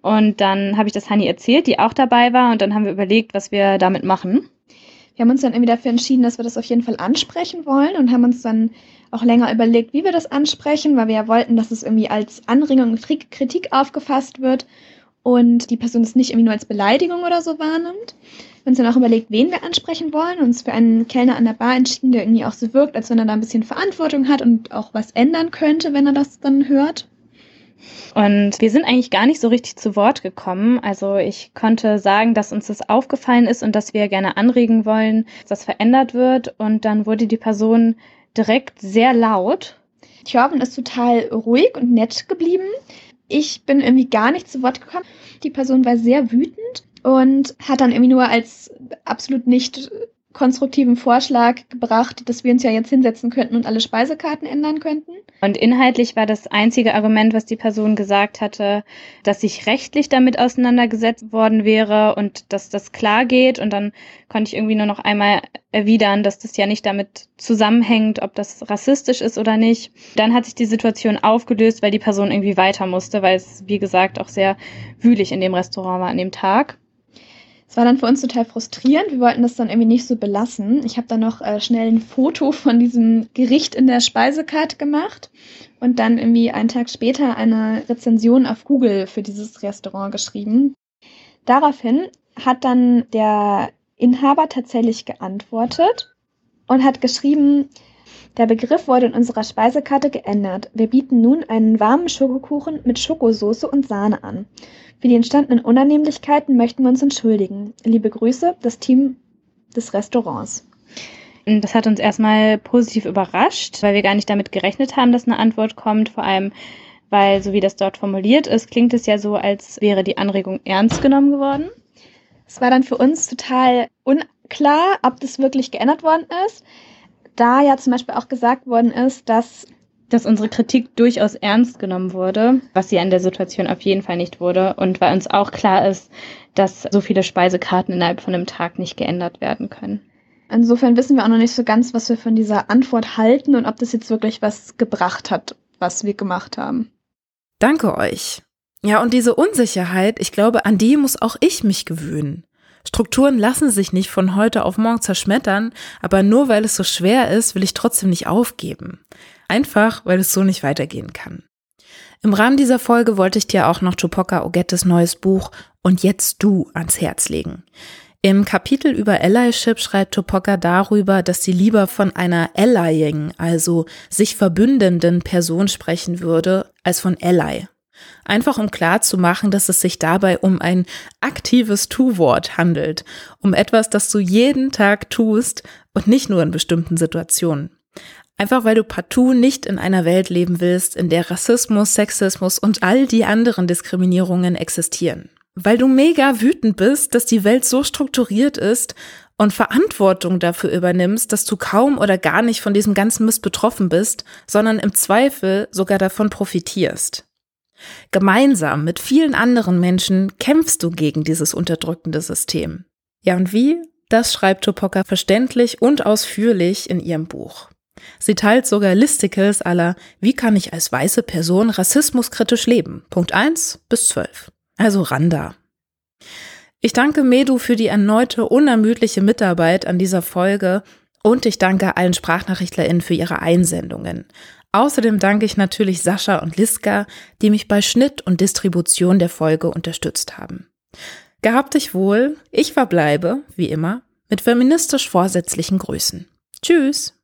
Und dann habe ich das Hani erzählt, die auch dabei war, und dann haben wir überlegt, was wir damit machen. Wir haben uns dann irgendwie dafür entschieden, dass wir das auf jeden Fall ansprechen wollen und haben uns dann auch länger überlegt, wie wir das ansprechen, weil wir ja wollten, dass es irgendwie als Anregung und Kritik aufgefasst wird und die Person es nicht irgendwie nur als Beleidigung oder so wahrnimmt. Wir haben uns dann auch überlegt, wen wir ansprechen wollen, und uns für einen Kellner an der Bar entschieden, der irgendwie auch so wirkt, als wenn er da ein bisschen Verantwortung hat und auch was ändern könnte, wenn er das dann hört. Und wir sind eigentlich gar nicht so richtig zu Wort gekommen. Also ich konnte sagen, dass uns das aufgefallen ist und dass wir gerne anregen wollen, dass das verändert wird. Und dann wurde die Person direkt sehr laut. Thjörven ist total ruhig und nett geblieben. Ich bin irgendwie gar nicht zu Wort gekommen. Die Person war sehr wütend und hat dann irgendwie nur als absolut nicht konstruktiven Vorschlag gebracht, dass wir uns ja jetzt hinsetzen könnten und alle Speisekarten ändern könnten. Und inhaltlich war das einzige Argument, was die Person gesagt hatte, dass sich rechtlich damit auseinandergesetzt worden wäre und dass das klar geht. Und dann konnte ich irgendwie nur noch einmal erwidern, dass das ja nicht damit zusammenhängt, ob das rassistisch ist oder nicht. Dann hat sich die Situation aufgelöst, weil die Person irgendwie weiter musste, weil es, wie gesagt, auch sehr wühlig in dem Restaurant war an dem Tag. Es war dann für uns total frustrierend. Wir wollten das dann irgendwie nicht so belassen. Ich habe dann noch äh, schnell ein Foto von diesem Gericht in der Speisekarte gemacht und dann irgendwie einen Tag später eine Rezension auf Google für dieses Restaurant geschrieben. Daraufhin hat dann der Inhaber tatsächlich geantwortet und hat geschrieben, der Begriff wurde in unserer Speisekarte geändert. Wir bieten nun einen warmen Schokokuchen mit Schokosoße und Sahne an. Für die entstandenen Unannehmlichkeiten möchten wir uns entschuldigen. Liebe Grüße, das Team des Restaurants. Das hat uns erstmal positiv überrascht, weil wir gar nicht damit gerechnet haben, dass eine Antwort kommt. Vor allem, weil, so wie das dort formuliert ist, klingt es ja so, als wäre die Anregung ernst genommen geworden. Es war dann für uns total unklar, ob das wirklich geändert worden ist. Da ja zum Beispiel auch gesagt worden ist, dass dass unsere Kritik durchaus ernst genommen wurde, was sie an der Situation auf jeden Fall nicht wurde. Und weil uns auch klar ist, dass so viele Speisekarten innerhalb von einem Tag nicht geändert werden können. Insofern wissen wir auch noch nicht so ganz, was wir von dieser Antwort halten und ob das jetzt wirklich was gebracht hat, was wir gemacht haben. Danke euch. Ja, und diese Unsicherheit, ich glaube, an die muss auch ich mich gewöhnen. Strukturen lassen sich nicht von heute auf morgen zerschmettern, aber nur weil es so schwer ist, will ich trotzdem nicht aufgeben. Einfach, weil es so nicht weitergehen kann. Im Rahmen dieser Folge wollte ich dir auch noch Tupoka Ogettes neues Buch Und jetzt du ans Herz legen. Im Kapitel über Allyship schreibt Tupoka darüber, dass sie lieber von einer Allying, also sich verbündenden Person sprechen würde, als von Ally. Einfach um klar zu machen, dass es sich dabei um ein aktives Tu-Wort handelt, um etwas, das du jeden Tag tust und nicht nur in bestimmten Situationen. Einfach weil du partout nicht in einer Welt leben willst, in der Rassismus, Sexismus und all die anderen Diskriminierungen existieren. Weil du mega wütend bist, dass die Welt so strukturiert ist und Verantwortung dafür übernimmst, dass du kaum oder gar nicht von diesem ganzen Mist betroffen bist, sondern im Zweifel sogar davon profitierst. Gemeinsam mit vielen anderen Menschen kämpfst du gegen dieses unterdrückende System. Ja, und wie? Das schreibt Tupoka verständlich und ausführlich in ihrem Buch. Sie teilt sogar Listicles aller Wie kann ich als weiße Person rassismuskritisch leben? Punkt 1 bis 12. Also Randa. Ich danke Medu für die erneute unermüdliche Mitarbeit an dieser Folge und ich danke allen SprachnachrichtlerInnen für ihre Einsendungen. Außerdem danke ich natürlich Sascha und Liska, die mich bei Schnitt und Distribution der Folge unterstützt haben. Gehabt dich wohl, ich verbleibe, wie immer, mit feministisch vorsätzlichen Grüßen. Tschüss!